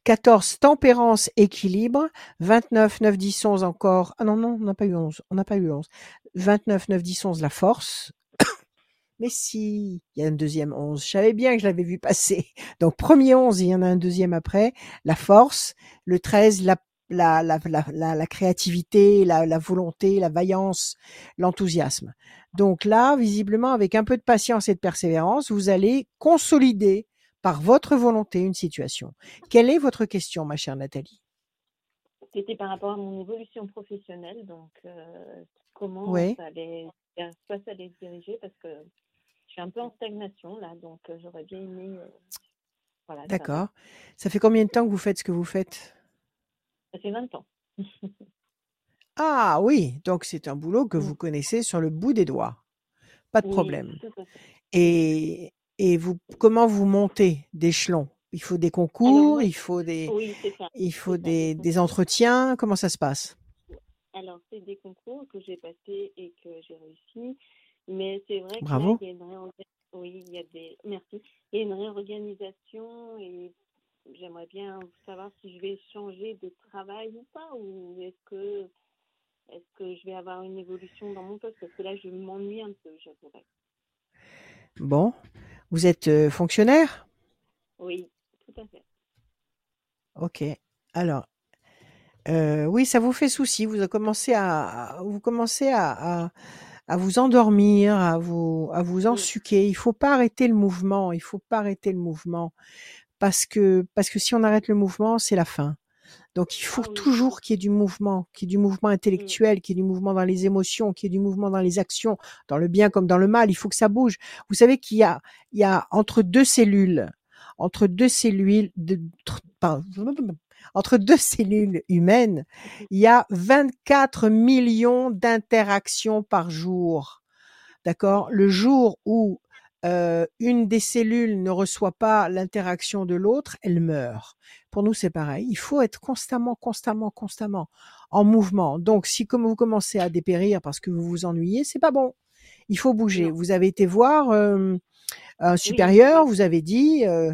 14, tempérance, équilibre. 29, 9, 10, 11 encore. Ah non, non, on n'a pas eu 11. On n'a pas eu 11. 29, 9, 10, 11, la force. Mais si, il y a un deuxième 11. Je savais bien que je l'avais vu passer. Donc, premier 11, il y en a un deuxième après. La force. Le 13, la la, la, la, la, créativité, la volonté, la vaillance, l'enthousiasme. Donc là, visiblement, avec un peu de patience et de persévérance, vous allez consolider par votre volonté une situation. Quelle est votre question, ma chère Nathalie? C'était par rapport à mon évolution professionnelle, donc euh, comment ça allait, quoi ça allait se diriger, parce que je suis un peu en stagnation là, donc euh, j'aurais bien aimé. euh, voilà. D'accord. Ça fait combien de temps que vous faites ce que vous faites? Ça fait 20 ans. Ah oui, donc c'est un boulot que Mm. vous connaissez sur le bout des doigts. Pas de Oui, problème. Et, et vous, comment vous montez d'échelon? Il faut des concours, il faut des, oui, il faut des, des entretiens. Comment ça se passe? Alors, c'est des concours que j'ai passés et que j'ai réussi. Mais c'est vrai que là, Bravo. il y a une réorga- Oui, il y a des. Merci. Il y a une réorganisation et j'aimerais bien savoir si je vais changer de travail ou pas, ou est-ce que est-ce que je vais avoir une évolution dans mon poste? Parce que là, je m'ennuie un peu, j'avouerais. Bon, vous êtes euh, fonctionnaire? Oui, tout à fait. Ok. Alors, euh, oui, ça vous fait souci. Vous commencez à, vous commencez à, à, à vous endormir, à vous, à vous ensuquer. Il faut pas arrêter le mouvement. Il faut pas arrêter le mouvement parce que, parce que si on arrête le mouvement, c'est la fin. Donc, il faut Ah oui. toujours qu'il y ait du mouvement, qu'il y ait du mouvement intellectuel, qu'il y ait du mouvement dans les émotions, qu'il y ait du mouvement dans les actions, dans le bien comme dans le mal. Il faut que ça bouge. Vous savez qu'il y a, il y a entre deux cellules, entre deux cellules, de, tr- pardon, entre deux cellules humaines, il y a 24 millions d'interactions par jour. D'accord? Le jour où euh, une des cellules ne reçoit pas l'interaction de l'autre, elle meurt. Pour nous, c'est pareil. Il faut être constamment, constamment, constamment en mouvement. Donc, si comme vous commencez à dépérir parce que vous vous ennuyez, c'est pas bon. Il faut bouger. Vous avez été voir euh, un supérieur, vous avez dit. euh,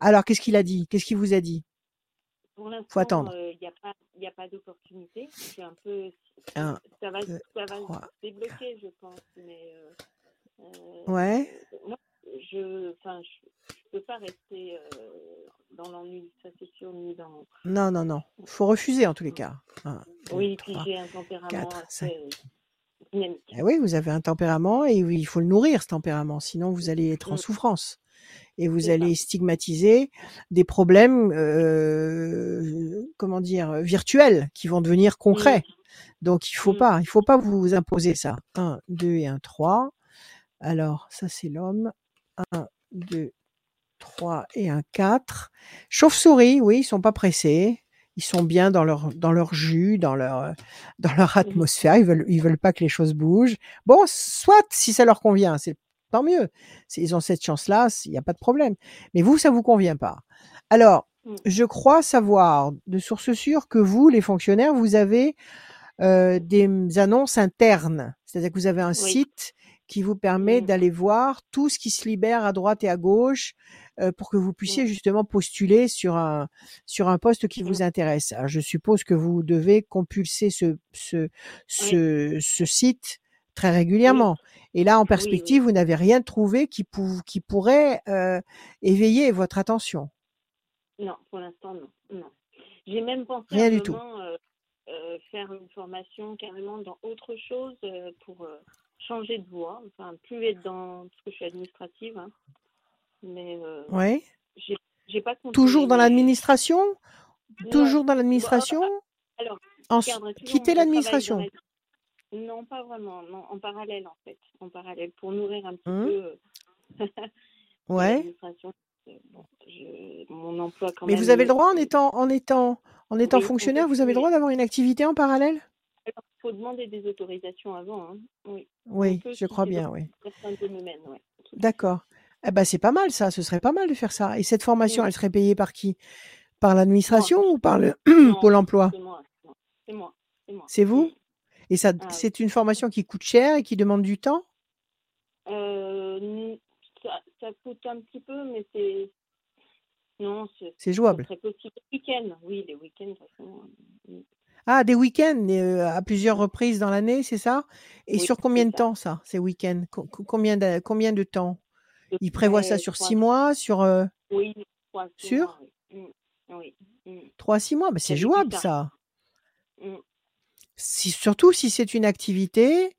alors, qu'est-ce qu'il a dit? Qu'est-ce qu'il vous a dit? Pour l'instant, attendre. il n'y a pas, a d'opportunité. C'est un peu, Un, ça va, deux, ça va trois. se débloquer, je pense. Mais Ouais. non, je, enfin, je, je peux pas rester euh, dans l'ennui, ça c'est sûr, ni dans. Non, non, non. Faut refuser en tous les cas. Un, deux, Oui, puis trois. j'ai un tempérament quatre, assez cinq. euh, dynamique. Eh oui, vous avez un tempérament et oui, il faut le nourrir, ce tempérament. Sinon, vous allez être en Mm. souffrance et vous allez stigmatiser des problèmes, euh, comment dire, virtuels qui vont devenir concrets. Donc, il faut Mm. pas, il faut pas vous imposer ça. Un, deux et un, trois. Alors, ça, c'est l'homme. Un, deux, trois et un, quatre. Chauve-souris, oui, ils sont pas pressés. Ils sont bien dans leur, dans leur jus, dans leur, dans leur atmosphère. Ils veulent, ils veulent pas que les choses bougent. Bon, soit, si ça leur convient, c'est tant mieux. S'ils ont cette chance-là, il n'y a pas de problème. Mais vous, ça vous convient pas. Alors, Mm. je crois savoir de source sûre que vous, les fonctionnaires, vous avez euh, des annonces internes. C'est-à-dire que vous avez un Oui. site qui vous permet Mm. d'aller voir tout ce qui se libère à droite et à gauche euh, pour que vous puissiez justement postuler sur un sur un poste qui vous intéresse. Alors, je suppose que vous devez compulser ce ce ce, ce site très régulièrement. Et là, en perspective, vous n'avez rien trouvé qui pou- qui pourrait euh, éveiller votre attention. Non, pour l'instant, non. non. J'ai même pensé Rien à du tout. moment, euh, euh, faire une formation carrément dans autre chose pour changer de voie. Enfin, plus être dans. Parce que je suis administrative. hein. Mais euh, Ouais. j'ai j'ai pas. Toujours dans l'administration? Toujours dans l'administration? Alors, En- garderai toujours Quitter l'administration? Non, pas vraiment. Non, en parallèle, en fait. En parallèle, pour nourrir un petit Hum. peu euh, Ouais. l'administration. Bon, je- mon emploi, quand Mais même. vous avez le droit en étant en étant en étant Oui, on fonctionnaire, vous avez le droit d'avoir une activité en parallèle? Il faut demander des autorisations avant. Hein. Oui. Oui, je crois bien, oui. Ouais. D'accord. Eh ben c'est pas mal ça, ce serait pas mal de faire ça. Et cette formation, Oui. elle serait payée par qui? Par l'administration ou par le Non, Pôle emploi? C'est moi. c'est moi, C'est vous? Et ça Ah oui. c'est une formation qui coûte cher et qui demande du temps? Euh, ça, ça coûte un petit peu, mais c'est. Non, c'est jouable. possible. Les week-ends, oui, les week-ends, de toute façon. Ah, des week-ends euh, à plusieurs reprises dans l'année, c'est ça? Et Oui, sur combien de ça. temps ça, ces week-ends? Co- co- Combien de, combien de temps? Ils prévoient ça sur six mois, sur euh, Oui, trois, six Sûr mois, oui. Oui. mm, trois, six mois Ben, C'est jouable ça. mm. Si, surtout si c'est une activité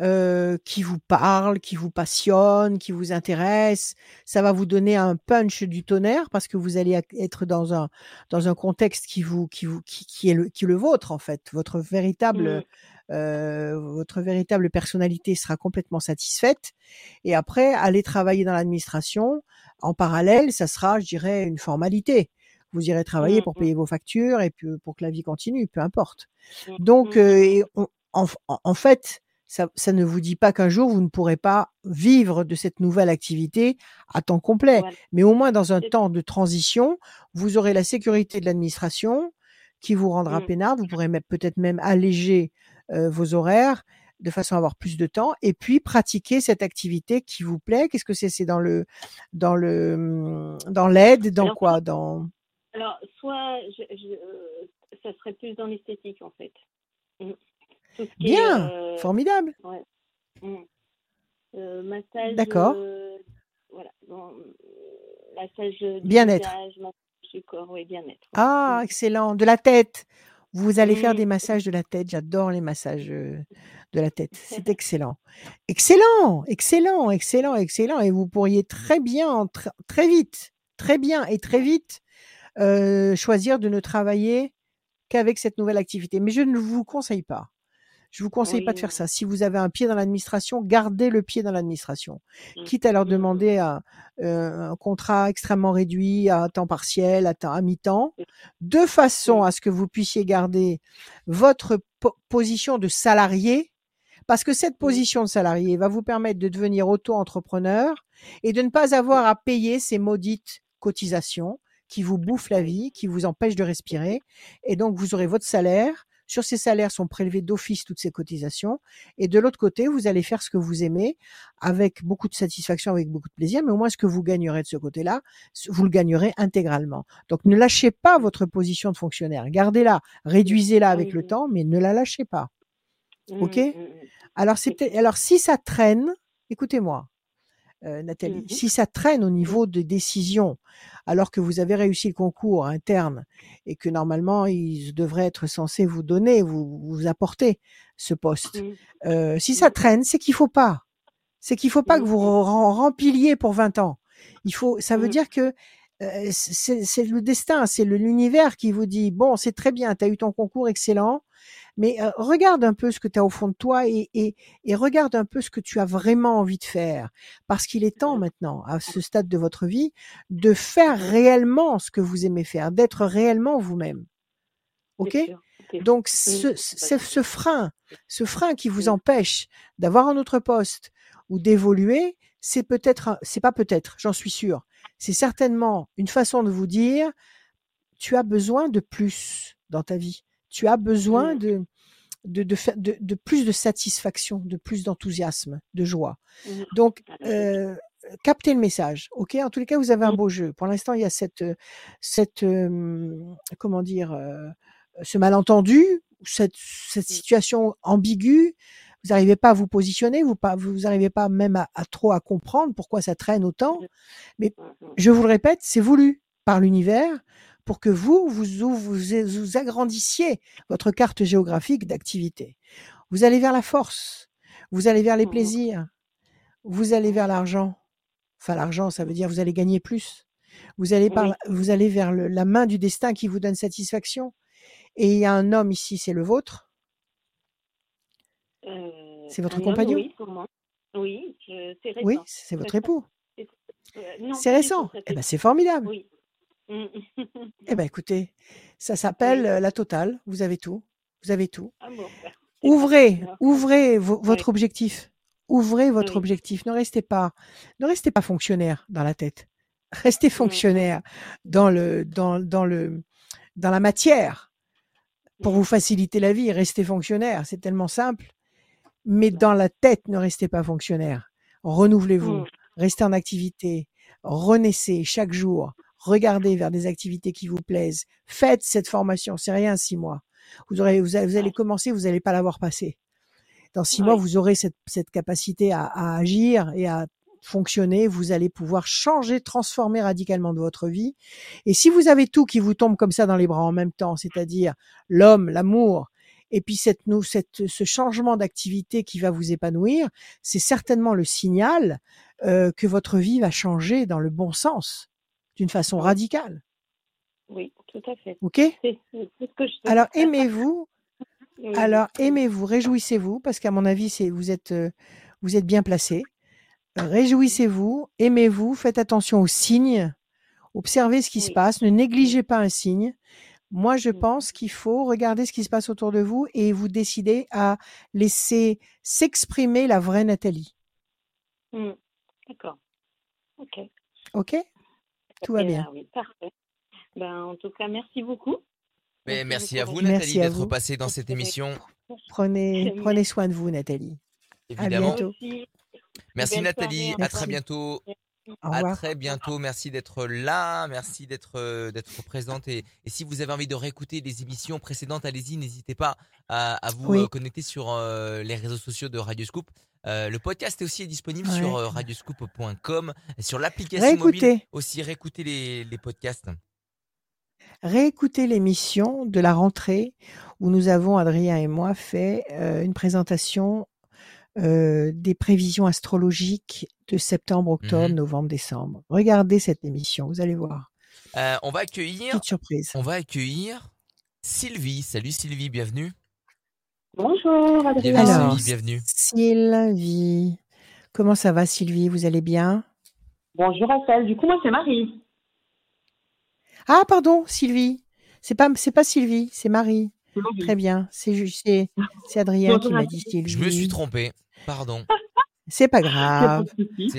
euh, qui vous parle, qui vous passionne, qui vous intéresse, ça va vous donner un punch du tonnerre parce que vous allez être dans un dans un contexte qui vous qui vous qui, qui est le qui est le vôtre en fait. Votre véritable Mm. euh, votre véritable personnalité sera complètement satisfaite. Et après, aller travailler dans l'administration en parallèle, ça sera, je dirais, une formalité. Vous irez travailler Mm, pour mm. payer vos factures et puis pour que la vie continue, peu importe. Donc, euh, et on- en- en fait, ça, ça ne vous dit pas qu'un jour vous ne pourrez pas vivre de cette nouvelle activité à temps complet, Voilà. mais au moins dans un temps de transition, vous aurez la sécurité de l'administration qui vous rendra Mm. peinard. Vous pourrez peut-être même alléger euh, vos horaires de façon à avoir plus de temps et puis pratiquer cette activité qui vous plaît. Qu'est-ce que c'est? C'est dans le dans le hum, dans l'aide, dans Alors, quoi? Dans Alors, soit je, je, euh, ça serait plus dans l'esthétique, en fait. Mm. Tout ce qui bien, est euh, formidable. mm. Euh, massage. D'accord. euh, voilà. Bon, massage Bien-être. massage du corps, oui, bien-être. Ah, Mm. excellent. De la tête. Vous allez faire des massages de la tête. J'adore les massages de la tête. C'est excellent. Excellent, excellent, excellent, excellent. Et vous pourriez très bien, tr- très vite, très bien et très vite euh, choisir de ne travailler qu'avec cette nouvelle activité. Mais je ne vous conseille pas. Je vous conseille pas de faire ça. Si vous avez un pied dans l'administration, gardez le pied dans l'administration. Mm. Quitte à leur Mm. demander un, euh, un contrat extrêmement réduit à temps partiel, à, temps- à mi-temps, de façon à ce que vous puissiez garder votre po- position de salarié, Parce que cette Mmh. position de salarié va vous permettre de devenir auto-entrepreneur et de ne pas avoir à payer ces maudites cotisations qui vous bouffent la vie, qui vous empêchent de respirer. Et donc, vous aurez votre salaire. Sur ces salaires sont prélevés d'office toutes ces cotisations. Et de l'autre côté, vous allez faire ce que vous aimez avec beaucoup de satisfaction, avec beaucoup de plaisir. Mais au moins, ce que vous gagnerez de ce côté-là, vous le gagnerez intégralement. Donc, ne lâchez pas votre position de fonctionnaire. Gardez-la, réduisez-la avec le temps, mais ne la lâchez pas. OK? Mmh, mmh, mmh. Alors, alors si ça traîne, écoutez-moi, euh, Nathalie, Mhm. si ça traîne au niveau de décision, alors que vous avez réussi le concours interne et que normalement ils devraient être censés vous donner, vous, vous apporter ce poste, Mmh. euh, si ça traîne, c'est qu'il faut pas. C'est qu'il faut pas que vous rem- rempliez pour 20 ans. Il faut, ça veut dire que euh, c'est le destin, c'est l'univers qui vous dit bon, c'est très bien, tu as eu ton concours excellent, mais euh, regarde un peu ce que tu as au fond de toi et, et, et regarde un peu ce que tu as vraiment envie de faire. Parce qu'il est temps maintenant, à ce stade de votre vie, de faire réellement ce que vous aimez faire, d'être réellement vous-même. OK? sûr. Donc, ce, ce, frein, ce frein qui vous empêche d'avoir un autre poste ou d'évoluer, c'est peut-être, c'est pas peut-être, j'en suis sûre, c'est certainement une façon de vous dire, tu as besoin de plus dans ta vie. Tu as besoin Mmh. de, de, de, de, de plus de satisfaction, de plus d'enthousiasme, de joie. Mmh. Donc, Ah, bah, euh, captez le message. Ok, en tous les cas, vous avez un Mmh. beau jeu. Pour l'instant, il y a cette, euh, cette, euh, comment dire, euh, ce malentendu, cette, cette situation ambiguë. Vous n'arrivez pas à vous positionner, vous n'arrivez pas même à, à trop à comprendre pourquoi ça traîne autant. Mmh. Je vous le répète, c'est voulu par l'univers pour que vous, vous, vous, vous, agrandissiez votre carte géographique d'activité. Vous allez vers la force, vous allez vers les Mmh. plaisirs, vous allez vers l'argent. Enfin, l'argent, ça veut dire vous allez gagner plus. Vous allez, par, Oui. vous allez vers le- la main du destin qui vous donne satisfaction. Et il y a un homme ici, c'est le vôtre. Euh, C'est votre homme, compagnon? Oui, sûrement. Oui, c'est récent. Oui, c'est votre époux. Euh, C'est tout, récent. Eh ben, c'est formidable. Oui. Mmh. Eh ben, écoutez, ça s'appelle Oui. la totale. Vous avez tout. Vous avez tout. Ah bon, bah, Ouvrez, ouvrez vo- Oui. votre objectif. Ouvrez votre Oui. objectif. Ne restez pas, ne restez pas fonctionnaire dans la tête. Restez Mmh, fonctionnaire dans le, dans, dans le, dans la matière pour mmh. vous faciliter la vie. Restez fonctionnaire. C'est tellement simple. Mais dans la tête, ne restez pas fonctionnaire. Renouvelez-vous. Restez en activité. Renaissez chaque jour. Regardez vers des activités qui vous plaisent. Faites cette formation. C'est rien, six mois. Vous aurez, vous, allez- vous allez Ouais. commencer, vous n'allez pas l'avoir passé. Dans six mois, vous aurez cette, cette capacité à, à agir et à fonctionner. Vous allez pouvoir changer, transformer radicalement de votre vie. Et si vous avez tout qui vous tombe comme ça dans les bras en même temps, c'est-à-dire l'homme, l'amour, et puis cette, nou- cette, ce changement d'activité qui va vous épanouir, c'est certainement le signal euh, que votre vie va changer dans le bon sens, d'une façon radicale. Oui, tout à fait. Ok? C'est c'est ce que je souhaite. Alors aimez-vous, Oui. alors aimez-vous, réjouissez-vous, parce qu'à mon avis, c'est vous êtes euh, vous êtes bien placé. Réjouissez-vous, aimez-vous, faites attention aux signes, observez ce qui se passe, ne négligez pas un signe. Moi, je pense qu'il faut regarder ce qui se passe autour de vous et vous décider à laisser s'exprimer la vraie Nathalie. Mmh. D'accord. Ok. Ok? Tout va Eh bien. ben oui, parfait. Ben, en tout cas, merci beaucoup. Mais merci à vous, Nathalie, à d'être passée dans cette émission. Prenez, soin de vous, Nathalie. Évidemment. bientôt. Aussi, Merci Nathalie, soirée, à très bientôt. À revoir. très bientôt. Merci d'être là. Merci d'être euh, d'être présente. Et, et si vous avez envie de réécouter les émissions précédentes, allez-y. N'hésitez pas à, à vous Oui. euh, connecter sur euh, les réseaux sociaux de Radio Scoop. Euh, le podcast est aussi disponible Ouais. sur euh, radioscoop.com, sur l'application mobile. Réécoutez, Aussi réécouter les, les podcasts. réécoutez l'émission de la rentrée où nous avons, Adrien et moi, fait une présentation euh, des prévisions astrologiques de septembre, octobre, Mhm. novembre, décembre. Regardez cette émission, vous allez voir. Euh, on va accueillir, Petite surprise. on va accueillir Sylvie. Salut Sylvie, bienvenue. Bonjour, Adrien. Bienvenue Alors, Sylvie, bienvenue. Sylvie, comment ça va Sylvie? Vous allez bien? Bonjour Rachel, du coup moi c'est Marie. Ah pardon, Sylvie. C'est pas c'est pas Sylvie, c'est Marie. Très bien. C'est c'est Adrien qui m'a dit lui. Je me suis trompé. Pardon. C'est pas grave.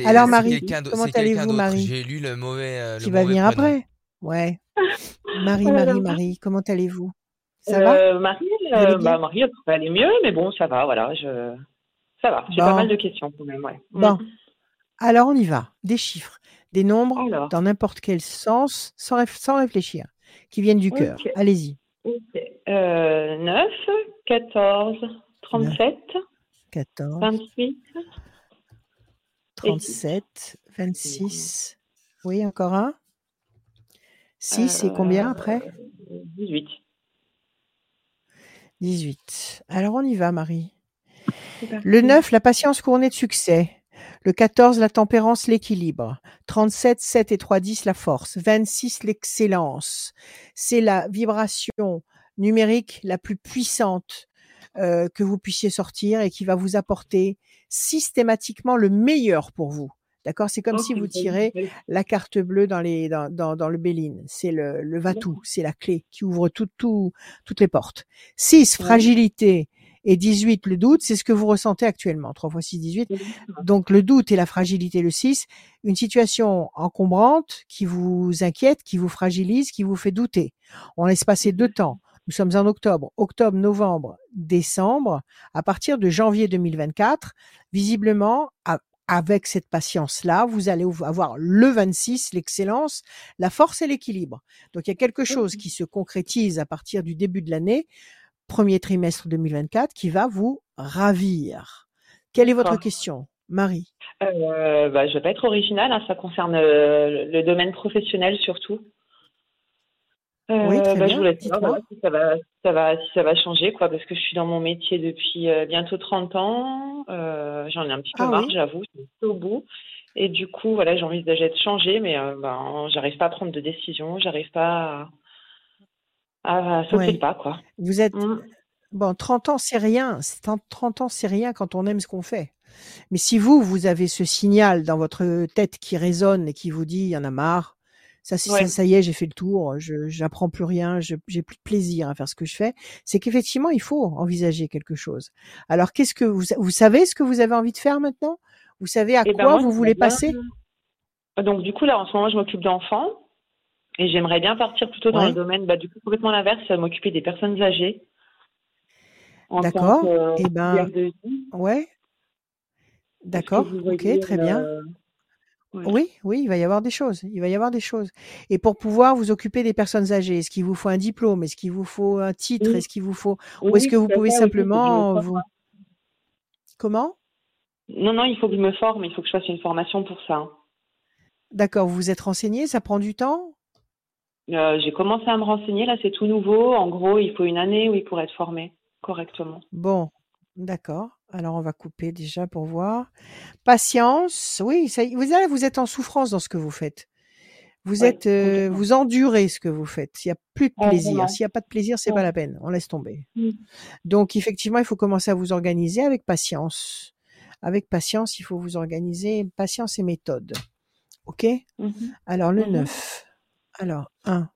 Alors, Marie, comment allez-vous. Marie? J'ai lu le mauvais. euh, le Qui va mauvais venir prénom. après? Ouais. Marie, Oh Marie. Marie, comment allez-vous? Ça va? Euh, Marie, euh, bah, Marie, elle pourrait aller mieux, mais bon, ça va, voilà, je... ça va. J'ai Bon. pas mal de questions quand même, ouais. Mm. Bon. Alors, on y va. Des chiffres, des nombres, Alors, dans n'importe quel sens, sans, réf- sans réfléchir, qui viennent du cœur. Allez-y. ok. Euh, 9, 14, 37, 14, 28, 37, 26. Oui, encore un 6 et combien après? euh, 18. 18. Alors, on y va, Marie. Le 9, la patience couronnée de succès. Le 14, la tempérance, l'équilibre. 37, 7 et 3, 10, la force. 26, l'excellence. C'est la vibration numérique la plus puissante euh, que vous puissiez sortir et qui va vous apporter systématiquement le meilleur pour vous. D'accord? C'est comme si vous tirez la carte bleue dans, les, dans, dans, dans le Béline. C'est le, le Vatou, c'est la clé qui ouvre tout, tout, toutes les portes. 6, Ouais. fragilité. Et 18, le doute, c'est ce que vous ressentez actuellement. 3 fois 6, 18. Donc le doute et la fragilité, le 6, une situation encombrante qui vous inquiète, qui vous fragilise, qui vous fait douter. On laisse passer deux temps. Nous sommes en octobre, octobre, novembre, décembre. À partir de janvier 2024, visiblement, avec cette patience-là, vous allez avoir le 26, l'excellence, la force et l'équilibre. Donc il y a quelque chose qui se concrétise à partir du début de l'année, premier trimestre 2024, qui va vous ravir. Quelle est votre question, Marie? Euh, bah, je vais pas être originale, hein, ça concerne euh, le domaine professionnel surtout. Euh, Oui, très bah, je voulais savoir voilà, si ça va, si ça va, si ça va changer, quoi, parce que je suis dans mon métier depuis euh, bientôt 30 ans. Euh, j'en ai un petit peu Ah marre, oui. j'avoue, c'est un peu au bout. Et du coup, voilà, j'ai envie de changer, mais euh, ben, j'arrive pas à prendre de décision, j'arrive pas à, à sauter Ouais. le pas, quoi. Vous êtes Mm. bon, 30 ans, c'est rien. C'est un- 30 ans, c'est rien quand on aime ce qu'on fait. Mais si vous, vous avez ce signal dans votre tête qui résonne et qui vous dit, il y en a marre, ça, Ouais. y est, j'ai fait le tour, je j'apprends plus rien, je j'ai plus de plaisir à faire ce que je fais, c'est qu'effectivement, il faut envisager quelque chose. Alors, qu'est-ce que vous, vous savez ce que vous avez envie de faire maintenant? Vous savez à Eh ben, quoi moi, vous voulez bien- passer? Donc, du coup, là, en ce moment, je m'occupe d'enfants et j'aimerais bien partir plutôt dans Ouais. le domaine, bah, du coup, complètement l'inverse, euh, m'occuper des personnes âgées. D'accord. euh, Eh ben, de vie. Ouais. D'accord. Ok, très bien. euh, ouais. Oui, oui, il va y avoir des choses. Il va y avoir des choses. Et pour pouvoir vous occuper des personnes âgées, est-ce qu'il vous faut un diplôme Est-ce qu'il vous faut un titre Oui. Est-ce qu'il vous faut Oui, Ou est-ce que vous pouvez simplement vous Comment? Non, non, il faut que je me forme, il faut que je fasse une formation pour ça. D'accord, vous vous êtes renseigné, ça prend du temps? Euh, j'ai commencé à me renseigner, là, c'est tout nouveau. En gros, il faut une année, oui, pour être formé correctement. Bon, d'accord. Alors on va couper déjà pour voir. Patience, oui, ça, y- vous, allez- vous êtes en souffrance dans ce que vous faites. Vous Oui, êtes, euh, vous endurez ce que vous faites. Il n'y a plus de Ah, plaisir. S'il n'y a pas de plaisir, c'est pas la peine. On laisse tomber. Mm. Donc effectivement, il faut commencer à vous organiser avec patience. Avec patience, il faut vous organiser, patience et méthode. OK? Mhm. Alors le Mhm. 9. Alors 1,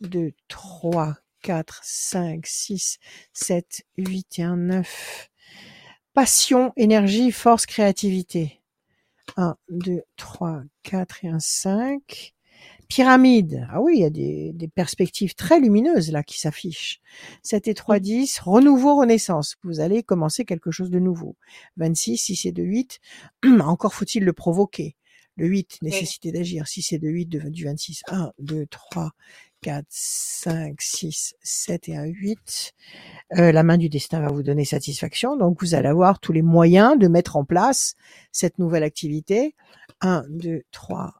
2, 3, 4, 5, 6, 7, 8 et un 9. Passion, énergie, force, créativité. 1, 2, 3, 4 et un 5. Pyramide. Ah oui, il y a des, des perspectives très lumineuses là qui s'affichent. 7 et 3, 10. Renouveau, renaissance. Vous allez commencer quelque chose de nouveau. 26, 6 et 2, 8. Encore faut-il le provoquer. Le 8, nécessité d'agir. 6 et 2, 8 de- du 26. 1, 2, 3, 4, 5, 6, 7 et un 8. Euh, la main du destin va vous donner satisfaction. Donc, vous allez avoir tous les moyens de mettre en place cette nouvelle activité. 1, 2, 3,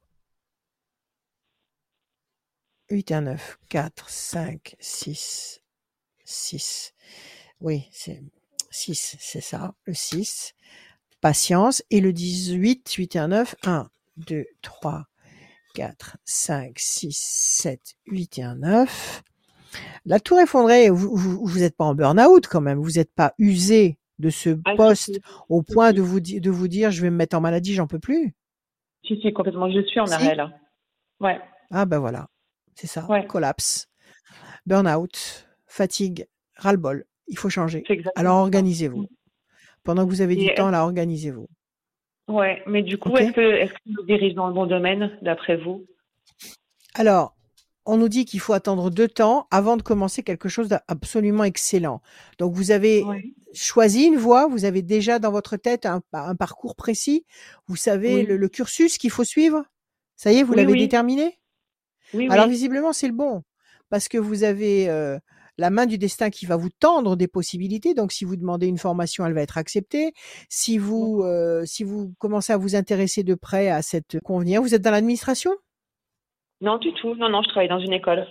8 et un 9, 4, 5, 6, 6. Oui, c'est 6, c'est ça, le 6. Patience. Et le 18, 8 et un 9, 1, 2, 3, 4, 5, 6, 7, 8 et un 9. La tour effondrée, vous vous, vous êtes pas en burn-out quand même, vous n'êtes pas usé de ce Ah, si, poste au point de vous, di- de vous dire je vais me mettre en maladie, j'en peux plus? Si, si, complètement. Je suis en Si. arrêt, là. Ouais. Ah ben voilà, c'est ça, Ouais. collapse, burn-out, fatigue, ras-le-bol. Il faut changer. Alors organisez-vous. Pendant que vous avez du Et temps, là, organisez-vous. Ouais, mais du coup, est-ce que est-ce qu'on nous dirige dans le bon domaine, d'après vous? Alors, on nous dit qu'il faut attendre deux temps avant de commencer quelque chose d'absolument excellent. Donc, vous avez Oui. choisi une voie, vous avez déjà dans votre tête un, un parcours précis, vous savez Oui. le, le cursus qu'il faut suivre. Ça y est, vous Oui, l'avez déterminé? Oui, Alors, visiblement, c'est le bon. Parce que vous avez euh, la main du destin qui va vous tendre des possibilités. Donc, si vous demandez une formation, elle va être acceptée. Si vous, euh, si vous commencez à vous intéresser de près à cette convenir, vous êtes dans l'administration? Non, du tout. Non, non, je travaille dans une école.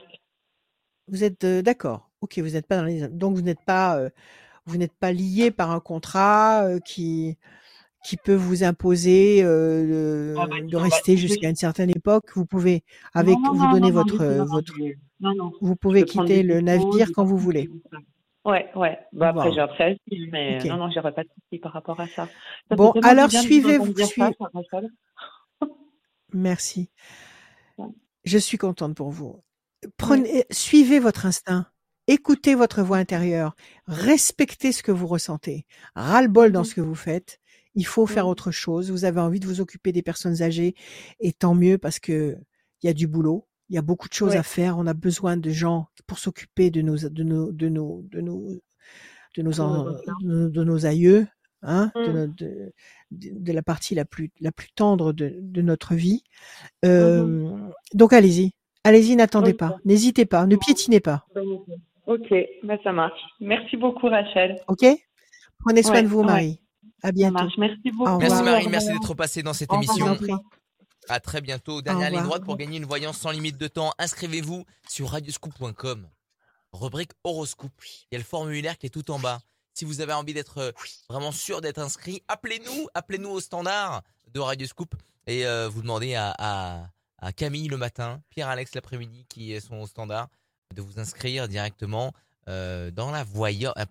Vous êtes euh, d'accord. Ok, vous n'êtes pas dans les. Donc, vous n'êtes pas, euh, vous n'êtes pas lié par un contrat qui qui peut vous imposer euh, Ah bah, de bah, rester jusqu'à une certaine époque. Vous pouvez, avec, Non, non, vous donner non, votre, votre, non, non. vous pouvez quitter le navire quand vous voulez. Ouais, ouais. Bah, après, Bon. j'ai un préavis, mais Ok. non, non, j'aurais pas de souci par rapport à ça. Bon, alors bien de vous suivez, entendre dire suivez. ça, Rachel. Merci. Ouais. Je suis contente pour vous. Prenez, suivez votre instinct. Écoutez votre voix intérieure. Respectez ce que vous ressentez. Ras-le-bol dans ce que vous faites. Il faut faire autre chose. Vous avez envie de vous occuper des personnes âgées et tant mieux parce que il y a du boulot. Il y a beaucoup de choses Ouais. à faire. On a besoin de gens pour s'occuper de nos, de nos, de nos, de nos, de nos, De nos en- de aïeux, hein, de, no- de, de- de la partie la plus, la plus tendre de, de notre vie. Euh, Donc allez-y, allez-y, n'attendez pas, n'hésitez pas, ne piétinez pas, Ok, bah, ça marche. Merci beaucoup, Rachel. ok? Prenez soin Ouais, de vous, ouais. Marie. À Ça bientôt. marche. Merci beaucoup. Au Merci. Marie, merci d'être passée dans cette émission. À très bientôt. Dernière ligne droite pour gagner une voyance sans limite de temps. Inscrivez-vous sur radioscoop.com. Rubrique horoscope. Il y a le formulaire qui est tout en bas. Si vous avez envie d'être euh, vraiment sûr d'être inscrit, appelez-nous, appelez-nous au standard de Radioscoop et euh, vous demandez à, à- à Camille le matin, Pierre-Alex l'après-midi qui sont au standard, de vous inscrire directement euh, dans la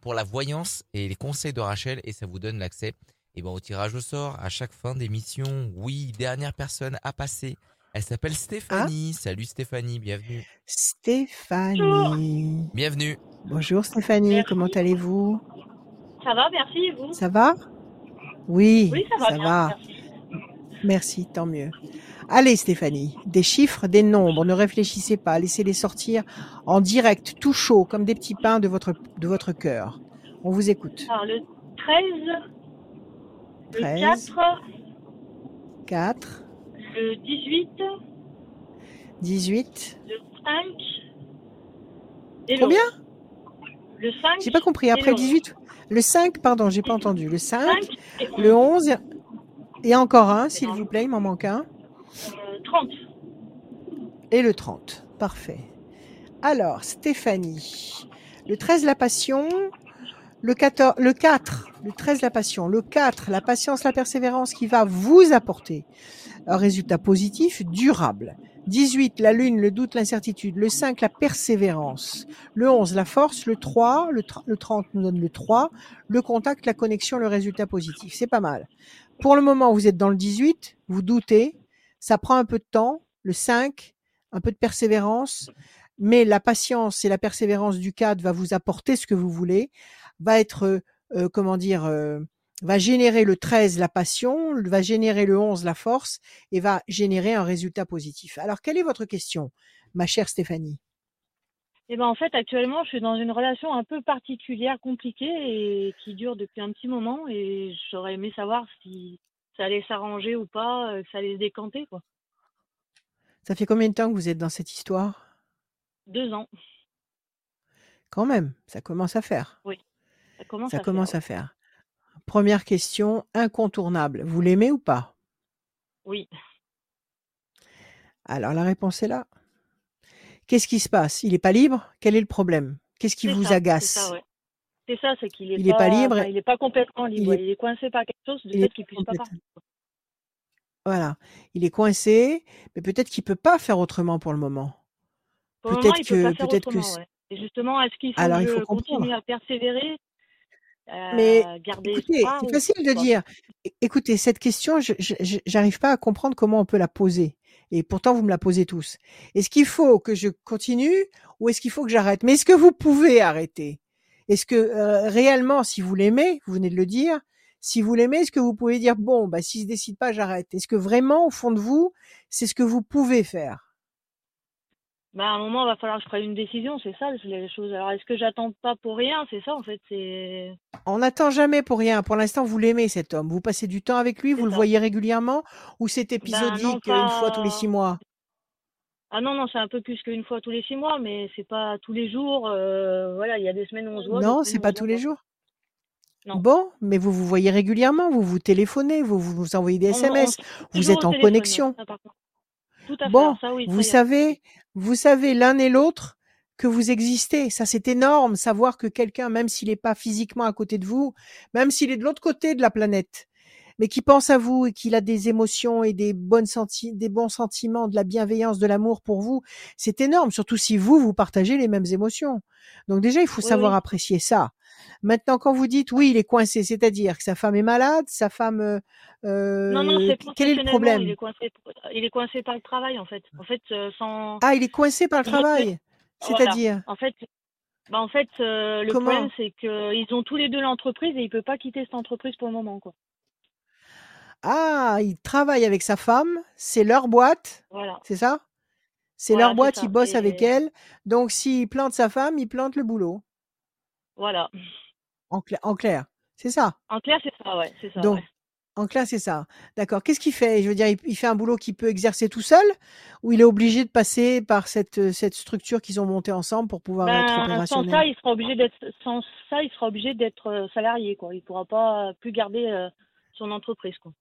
pour la voyance et les conseils de Rachel et ça vous donne l'accès et ben, au tirage au sort à chaque fin d'émission. Oui, dernière personne à passer. Elle s'appelle Stéphanie. Salut Stéphanie, bienvenue. Stéphanie. Bienvenue. Bonjour Stéphanie, Merci. comment allez-vous? Ça va, merci, et vous? Ça va? Oui, Oui, ça va bien, merci. Merci, tant mieux. Allez Stéphanie, des chiffres, des nombres, ne réfléchissez pas, laissez-les sortir en direct, tout chaud, comme des petits pains de votre, de votre cœur. On vous écoute. Alors, le 13, le 13. 4, 4, le 18, 18. le 5 et le Combien? 11. Le 5, J'ai pas compris. Après le le 18, le 5, pardon, j'ai pas entendu. Le 5, 5 et le 11 et encore un, s'il vous plaît, il m'en manque un. euh, 30. Et le 30. Parfait. Alors, Stéphanie, le 13, la passion. Le 14, le 4, le 13, la passion. Le 4, la patience, la persévérance qui va vous apporter un résultat positif, durable. 18, la lune, le doute, l'incertitude. Le 5, la persévérance. Le 11, la force. Le 3, le, tr- le 30 nous donne le 3. Le contact, la connexion, le résultat positif. C'est pas mal. Pour le moment, vous êtes dans le 18, vous doutez. Ça prend un peu de temps. Le 5, un peu de persévérance. Mais la patience et la persévérance du 4 va vous apporter ce que vous voulez. Va être, euh, comment dire, euh, va générer le 13 la passion, va générer le 11 la force et va générer un résultat positif. Alors, quelle est votre question, ma chère Stéphanie? Et ben en fait, actuellement, je suis dans une relation un peu particulière, compliquée et qui dure depuis un petit moment. Et j'aurais aimé savoir si ça allait s'arranger ou pas, que ça allait se décanter, quoi. Ça fait combien de temps que vous êtes dans cette histoire? Deux ans, Quand même, ça commence à faire. Ça commence Ça à commence faire. à faire. Première question incontournable. Vous l'aimez ou pas? Oui. Alors, la réponse est là. Qu'est-ce qui se passe? Il n'est pas libre? Quel est le problème? Qu'est-ce qui vous ça, agace C'est ça, ouais. C'est qu'il est, Il est pas libre enfin, il est pas complètement libre. il est- Il est coincé par quelque chose, est fait qu'il puisse pas partir. Voilà. Il est coincé, mais peut-être qu'il peut pas faire autrement pour le moment. Pour le Peut-être moment, il peut que- pas faire autrement, ouais. Et justement, est-ce qu'il faut Alors, il faut comprendre. continue à persévérer, Mais garder Écoutez, c'est facile de dire. Écoutez, cette question, je je- je- j'arrive pas à comprendre comment on peut la poser. Et pourtant, vous me la posez tous. Est-ce qu'il faut que je continue ou est-ce qu'il faut que j'arrête? Mais est-ce que vous pouvez arrêter? Est-ce que euh, réellement, si vous l'aimez, vous venez de le dire, si vous l'aimez, est-ce que vous pouvez dire bon, bah s'il se décide pas, j'arrête? Est-ce que vraiment, au fond de vous, c'est ce que vous pouvez faire? Bah, à un moment, il va falloir que je prenne une décision, c'est ça les choses. Alors, est-ce que j'attends pas pour rien? C'est ça, en fait, c'est. On n'attend jamais pour rien. Pour l'instant, vous l'aimez cet homme. Vous passez du temps avec lui, vous le voyez régulièrement, ou c'est Ben épisodique non, une fois tous les six mois? Ah non, non, c'est un peu plus qu'une fois tous les six mois, mais c'est pas tous les jours. euh, voilà, il y a des semaines où on se voit, Non, c'est pas tous les jours. Non. Bon, mais vous vous voyez régulièrement, vous vous téléphonez, vous vous envoyez des On, on SMS, vous êtes en connexion. Tout à fait, Bon, alors ça, oui, vous savez, vous savez l'un et l'autre que vous existez. Ça, c'est énorme, savoir que quelqu'un, même s'il n'est pas physiquement à côté de vous, même s'il est de l'autre côté de la planète, mais qui pense à vous et qu'il a des émotions et des bonnes senti des bons sentiments, de la bienveillance, de l'amour pour vous, c'est énorme, surtout si vous, vous partagez les mêmes émotions. Donc déjà, il faut Oui, savoir apprécier ça. Maintenant, quand vous dites oui, il est coincé, c'est-à-dire que sa femme est malade, sa femme, euh, Non, non, euh, c'est quel est le professionnellement, il problème? est coincé, il est coincé par le travail, en fait. En fait, euh, sans. Ah, il est coincé par le travail, Voilà. c'est-à-dire? En fait, bah en fait, euh, le comment? problème c'est que ils ont tous les deux l'entreprise et il peut pas quitter cette entreprise pour le moment, quoi. Ah, il travaille avec sa femme, c'est leur boîte, Voilà. c'est ça? C'est Voilà, leur boîte, ça. il bosse avec elle. Donc, s'il plante sa femme, il plante le boulot. voilà. En, cla- en clair, c'est ça? En clair, c'est ça, ouais, c'est ça, Donc, ouais. en clair, c'est ça. D'accord. Qu'est-ce qu'il fait? Je veux dire, il, il fait un boulot qu'il peut exercer tout seul ou il est obligé de passer par cette, euh, cette structure qu'ils ont montée ensemble pour pouvoir être Ben, sans opérationnel? ça, il sera obligé d'être, sans ça, il sera obligé d'être euh, salarié, quoi. Il pourra pas plus garder euh, son entreprise, quoi.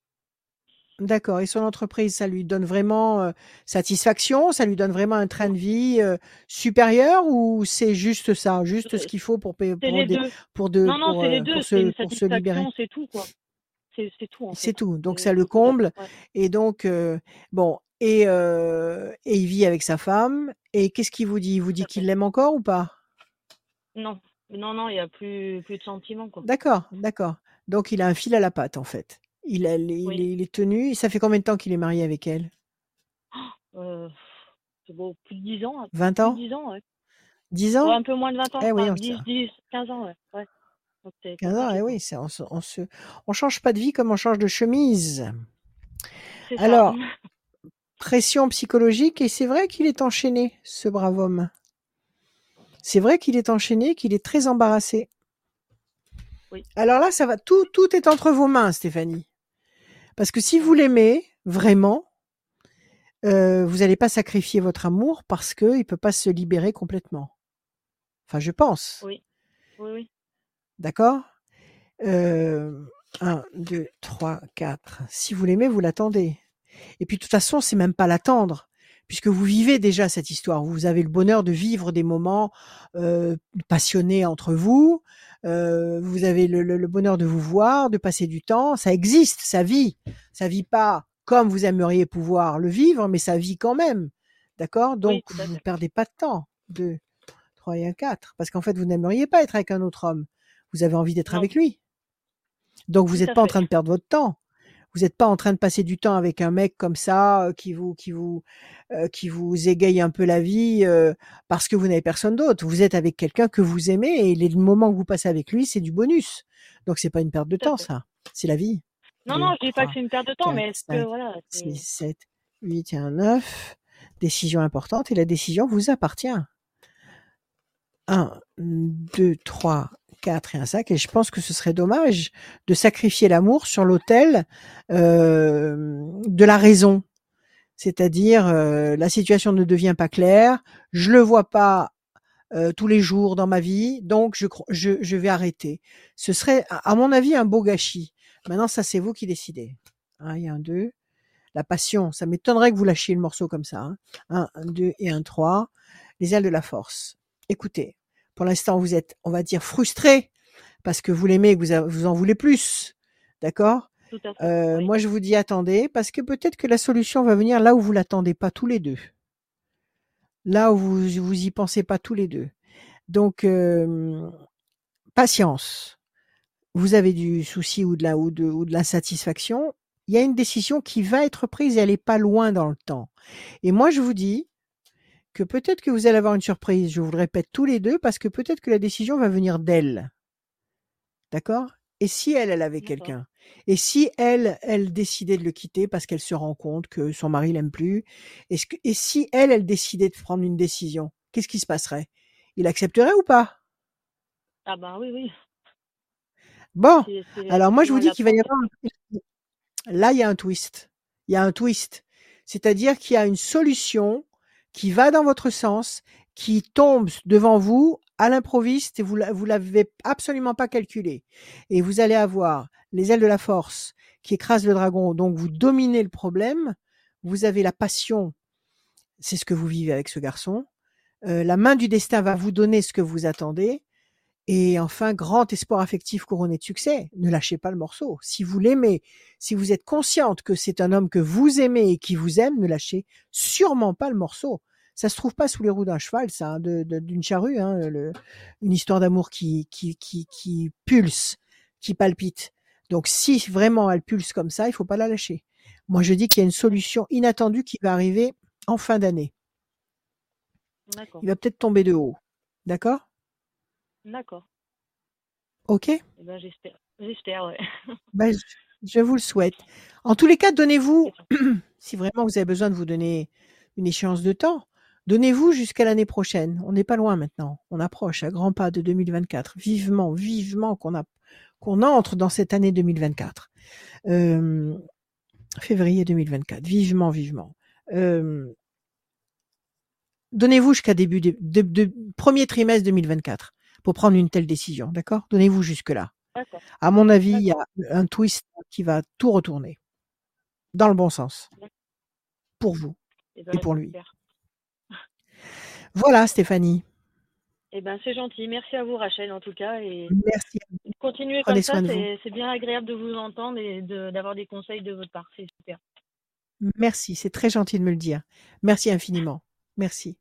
D'accord. Et son entreprise, ça lui donne vraiment euh, satisfaction? Ça lui donne vraiment un train de vie euh, supérieur ou c'est juste ça, juste ce qu'il faut pour payer pour, des- pour, de, Non, non, pour, c'est les euh, deux. pour C'est se, une pour se libérer? c'est tout, quoi. C'est, tout, C'est tout. Donc ça le comble. Ouais. Et donc euh, bon et euh, et il vit avec sa femme. Et qu'est-ce qu'il vous dit? Il vous dit qu'il l'aime encore ou pas? Non, non, non, il y a plus, plus de sentiments, quoi. D'accord, d'accord. Donc il a un fil à la patte en fait. Il, a, il, Oui. Ça fait combien de temps qu'il est marié avec elle? Euh, c'est bon, plus de 10 ans. hein. 20 Plus de ans? 10 ans, ouais. 10 Ouais, ans? un peu moins de 20 ans. Eh oui, enfin, on 10, se- 10, 15 ans, ouais. ouais. Donc, c'est 15 ans, eh oui, on, on se, on change pas de vie comme on change de chemise. Ça. Alors, pression psychologique, et c'est vrai qu'il est enchaîné, ce brave homme. C'est vrai qu'il est enchaîné, qu'il est très embarrassé. Oui. Alors là, ça va, tout, tout est entre vos mains, Stéphanie. Parce que si vous l'aimez vraiment, euh, vous n'allez pas sacrifier votre amour parce qu'il ne peut pas se libérer complètement. Enfin, je pense. Oui, oui, oui. D'accord? Euh, 1, 2, 3, 4. Si vous l'aimez, vous l'attendez. Et puis, de toute façon, c'est même pas l'attendre, puisque vous vivez déjà cette histoire. Vous avez le bonheur de vivre des moments euh, passionnés entre vous. Euh, vous avez le, le- le bonheur de vous voir, de passer du temps. Ça existe, ça vit. Ça vit pas comme vous aimeriez pouvoir le vivre, mais ça vit quand même. D'accord? Donc, vous ne perdez pas de temps. 2, 3 et un 4. Parce qu'en fait, vous n'aimeriez pas être avec un autre homme. Vous avez envie d'être avec lui. Donc, vous n'êtes pas en train de perdre votre temps. Vous n'êtes pas en train de passer du temps avec un mec comme ça euh, qui vous qui vous euh, qui vous égaye un peu la vie euh, parce que vous n'avez personne d'autre. Vous êtes avec quelqu'un que vous aimez et les moments que vous passez avec lui, c'est du bonus. Donc c'est pas une perte de temps, ça. C'est la vie. Non, non, je dis pas que c'est une perte de temps, mais est-ce que, voilà, c'est... 6, 7, 8 et un 9. Décision importante et la décision vous appartient. 1, 2, 3, 4 et un 5. Et je pense que ce serait dommage de sacrifier l'amour sur l'autel euh, de la raison. C'est-à-dire, euh, la situation ne devient pas claire, je le vois pas euh, tous les jours dans ma vie, donc je, je, je vais arrêter. Ce serait, à mon avis, un beau gâchis. Maintenant, ça, c'est vous qui décidez. Un et un 2. La passion, ça m'étonnerait que vous lâchiez le morceau comme ça. hein. Un, deux et un 3. Les ailes de la force. Écoutez, pour l'instant, vous êtes, on va dire, frustré parce que vous l'aimez et que vous, a- vous en voulez plus. D'accord? Euh, oui. Moi, je vous dis attendez parce que peut-être que la solution va venir là où vous l'attendez pas tous les deux. Là où vous vous y pensez pas tous les deux. Donc, euh, patience. Vous avez du souci ou de la ou de, ou de l'insatisfaction. Il y a une décision qui va être prise et elle est pas loin dans le temps. Et moi, je vous dis que peut-être que vous allez avoir une surprise. Je vous le répète tous les deux parce que peut-être que la décision va venir d'elle. D'accord? Et si elle, elle avait quelqu'un? Et si elle, elle décidait de le quitter parce qu'elle se rend compte que son mari l'aime plus? Que, Et si elle, elle décidait de prendre une décision Qu'est-ce qui se passerait? Il accepterait ou pas? Ah ben oui, oui. Bon, alors moi je vous dis qu'il va y avoir un... là il y a un twist. Il y a un twist, c'est-à-dire qu'il y a une solution qui va dans votre sens, qui tombe devant vous à l'improviste et vous vous l'avez absolument pas calculé. Et vous allez avoir les ailes de la force qui écrasent le dragon, donc vous dominez le problème. Vous avez la passion, c'est ce que vous vivez avec ce garçon. Euh, la main du destin va vous donner ce que vous attendez. Et enfin, grand espoir affectif couronné de succès. Ne lâchez pas le morceau. Si vous l'aimez, si vous êtes consciente que c'est un homme que vous aimez et qui vous aime, ne lâchez sûrement pas le morceau. Ça se trouve pas sous les roues d'un cheval, ça, hein, d'une charrue, hein, le- une histoire d'amour qui, qui, qui, qui pulse, qui palpite. Donc, si vraiment elle pulse comme ça, il faut pas la lâcher. Moi, je dis qu'il y a une solution inattendue qui va arriver en fin d'année. Il va peut-être tomber de haut. D'accord? D'accord. Ok Eh ben, j'espère. J'espère, ouais. Ben, je, vous le souhaite. En tous les cas, donnez-vous, si vraiment vous avez besoin de vous donner une échéance de temps, donnez-vous jusqu'à l'année prochaine. On n'est pas loin maintenant. On approche à grands pas de 2024. Vivement, vivement qu'on a, qu'on entre dans cette année 2024. Euh, février 2024. Vivement, vivement. Euh, donnez-vous jusqu'à début de, de- de- premier trimestre 2024 pour prendre une telle décision. D'accord? Donnez-vous jusque-là. À mon avis, il y a un twist qui va tout retourner dans le bon sens pour vous Eh ben, et pour lui. Voilà, Stéphanie. Eh ben, c'est gentil. Merci à vous, Rachel, en tout cas. Et Merci. continuez Prenez comme ça. C'est bien agréable de vous entendre et de- d'avoir des conseils de votre part. C'est super. Merci. C'est très gentil de me le dire. Merci infiniment. Merci.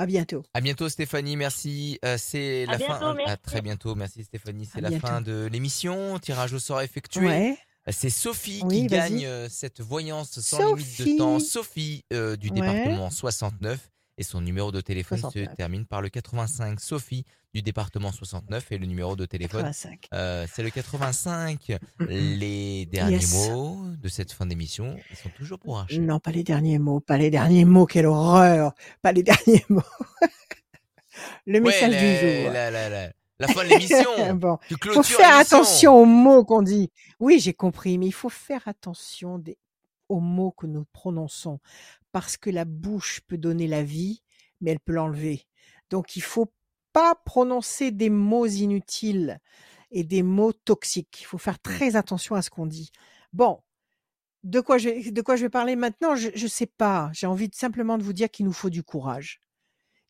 À bientôt. À bientôt Stéphanie, merci. Euh, c'est À la bientôt, fin. merci. À très bientôt, merci Stéphanie. C'est la bientôt. fin de l'émission. Tirage au sort effectué. Ouais. C'est Sophie Oui, qui gagne euh, cette voyance sans limite de temps. Sophie euh, du Ouais. département 69 et son numéro de téléphone se 69. termine par le 85. Sophie du département 69 et le numéro de téléphone 85. euh, c'est le 85. Les derniers Yes. mots de cette fin d'émission, ils sont toujours pour Rachel. Non, pas les derniers mots. Pas les derniers mots. Quelle horreur. Pas les derniers mots. le Ouais, message la, du jour. la, la, la- la fin de l'émission. bon. Tu faut faire attention aux mots qu'on dit. Oui, j'ai compris, mais il faut faire attention des- aux mots que nous prononçons. Parce que la bouche peut donner la vie, mais elle peut l'enlever. Donc, il faut pas prononcer des mots inutiles et des mots toxiques. Il faut faire très attention à ce qu'on dit. Bon. De quoi je vais, parler maintenant? Je, je sais pas. J'ai envie simplement de vous dire qu'il nous faut du courage.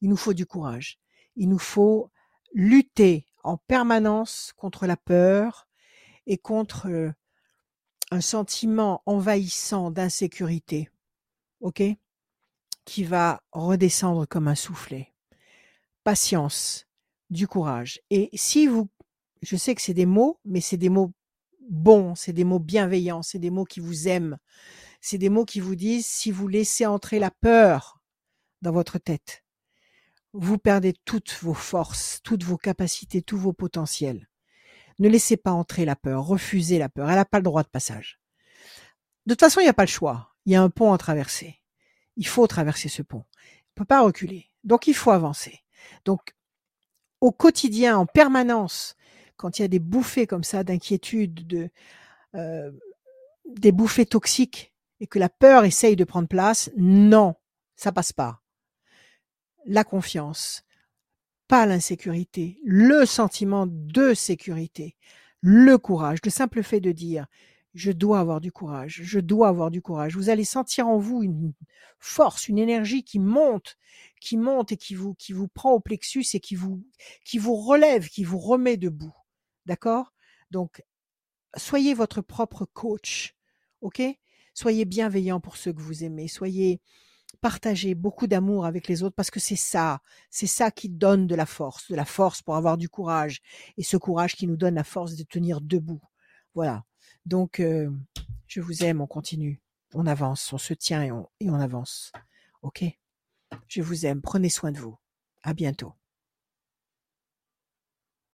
Il nous faut du courage. Il nous faut lutter en permanence contre la peur et contre euh, un sentiment envahissant d'insécurité, qui va redescendre comme un soufflet. Patience, du courage. Et si vous, je sais que c'est des mots, mais c'est des mots bons, c'est des mots bienveillants, c'est des mots qui vous aiment, c'est des mots qui vous disent si vous laissez entrer la peur dans votre tête, vous perdez toutes vos forces, toutes vos capacités, tous vos potentiels. Ne laissez pas entrer la peur, refusez la peur, elle n'a pas le droit de passage. De toute façon, il n'y a pas le choix. Il y a un pont à traverser. Il faut traverser ce pont. On ne peut pas reculer. Donc, il faut avancer. Donc, au quotidien, en permanence, quand il y a des bouffées comme ça d'inquiétude, de, euh, des bouffées toxiques, et que la peur essaye de prendre place, non, ça passe pas. La confiance, pas l'insécurité, le sentiment de sécurité, le courage, le simple fait de dire je dois avoir du courage, je dois avoir du courage. Vous allez sentir en vous une force, une énergie qui monte, qui monte et qui vous qui vous prend au plexus et qui vous qui vous relève, qui vous remet debout. D'accord? Donc soyez votre propre coach. OK? Soyez bienveillant pour ceux que vous aimez, soyez partagez beaucoup d'amour avec les autres parce que c'est ça, c'est ça qui donne de la force, de la force pour avoir du courage et ce courage qui nous donne la force de tenir debout. Voilà. Donc, euh, je vous aime, on continue, on avance, on se tient et on, avance. OK? Je vous aime. Prenez soin de vous. À bientôt.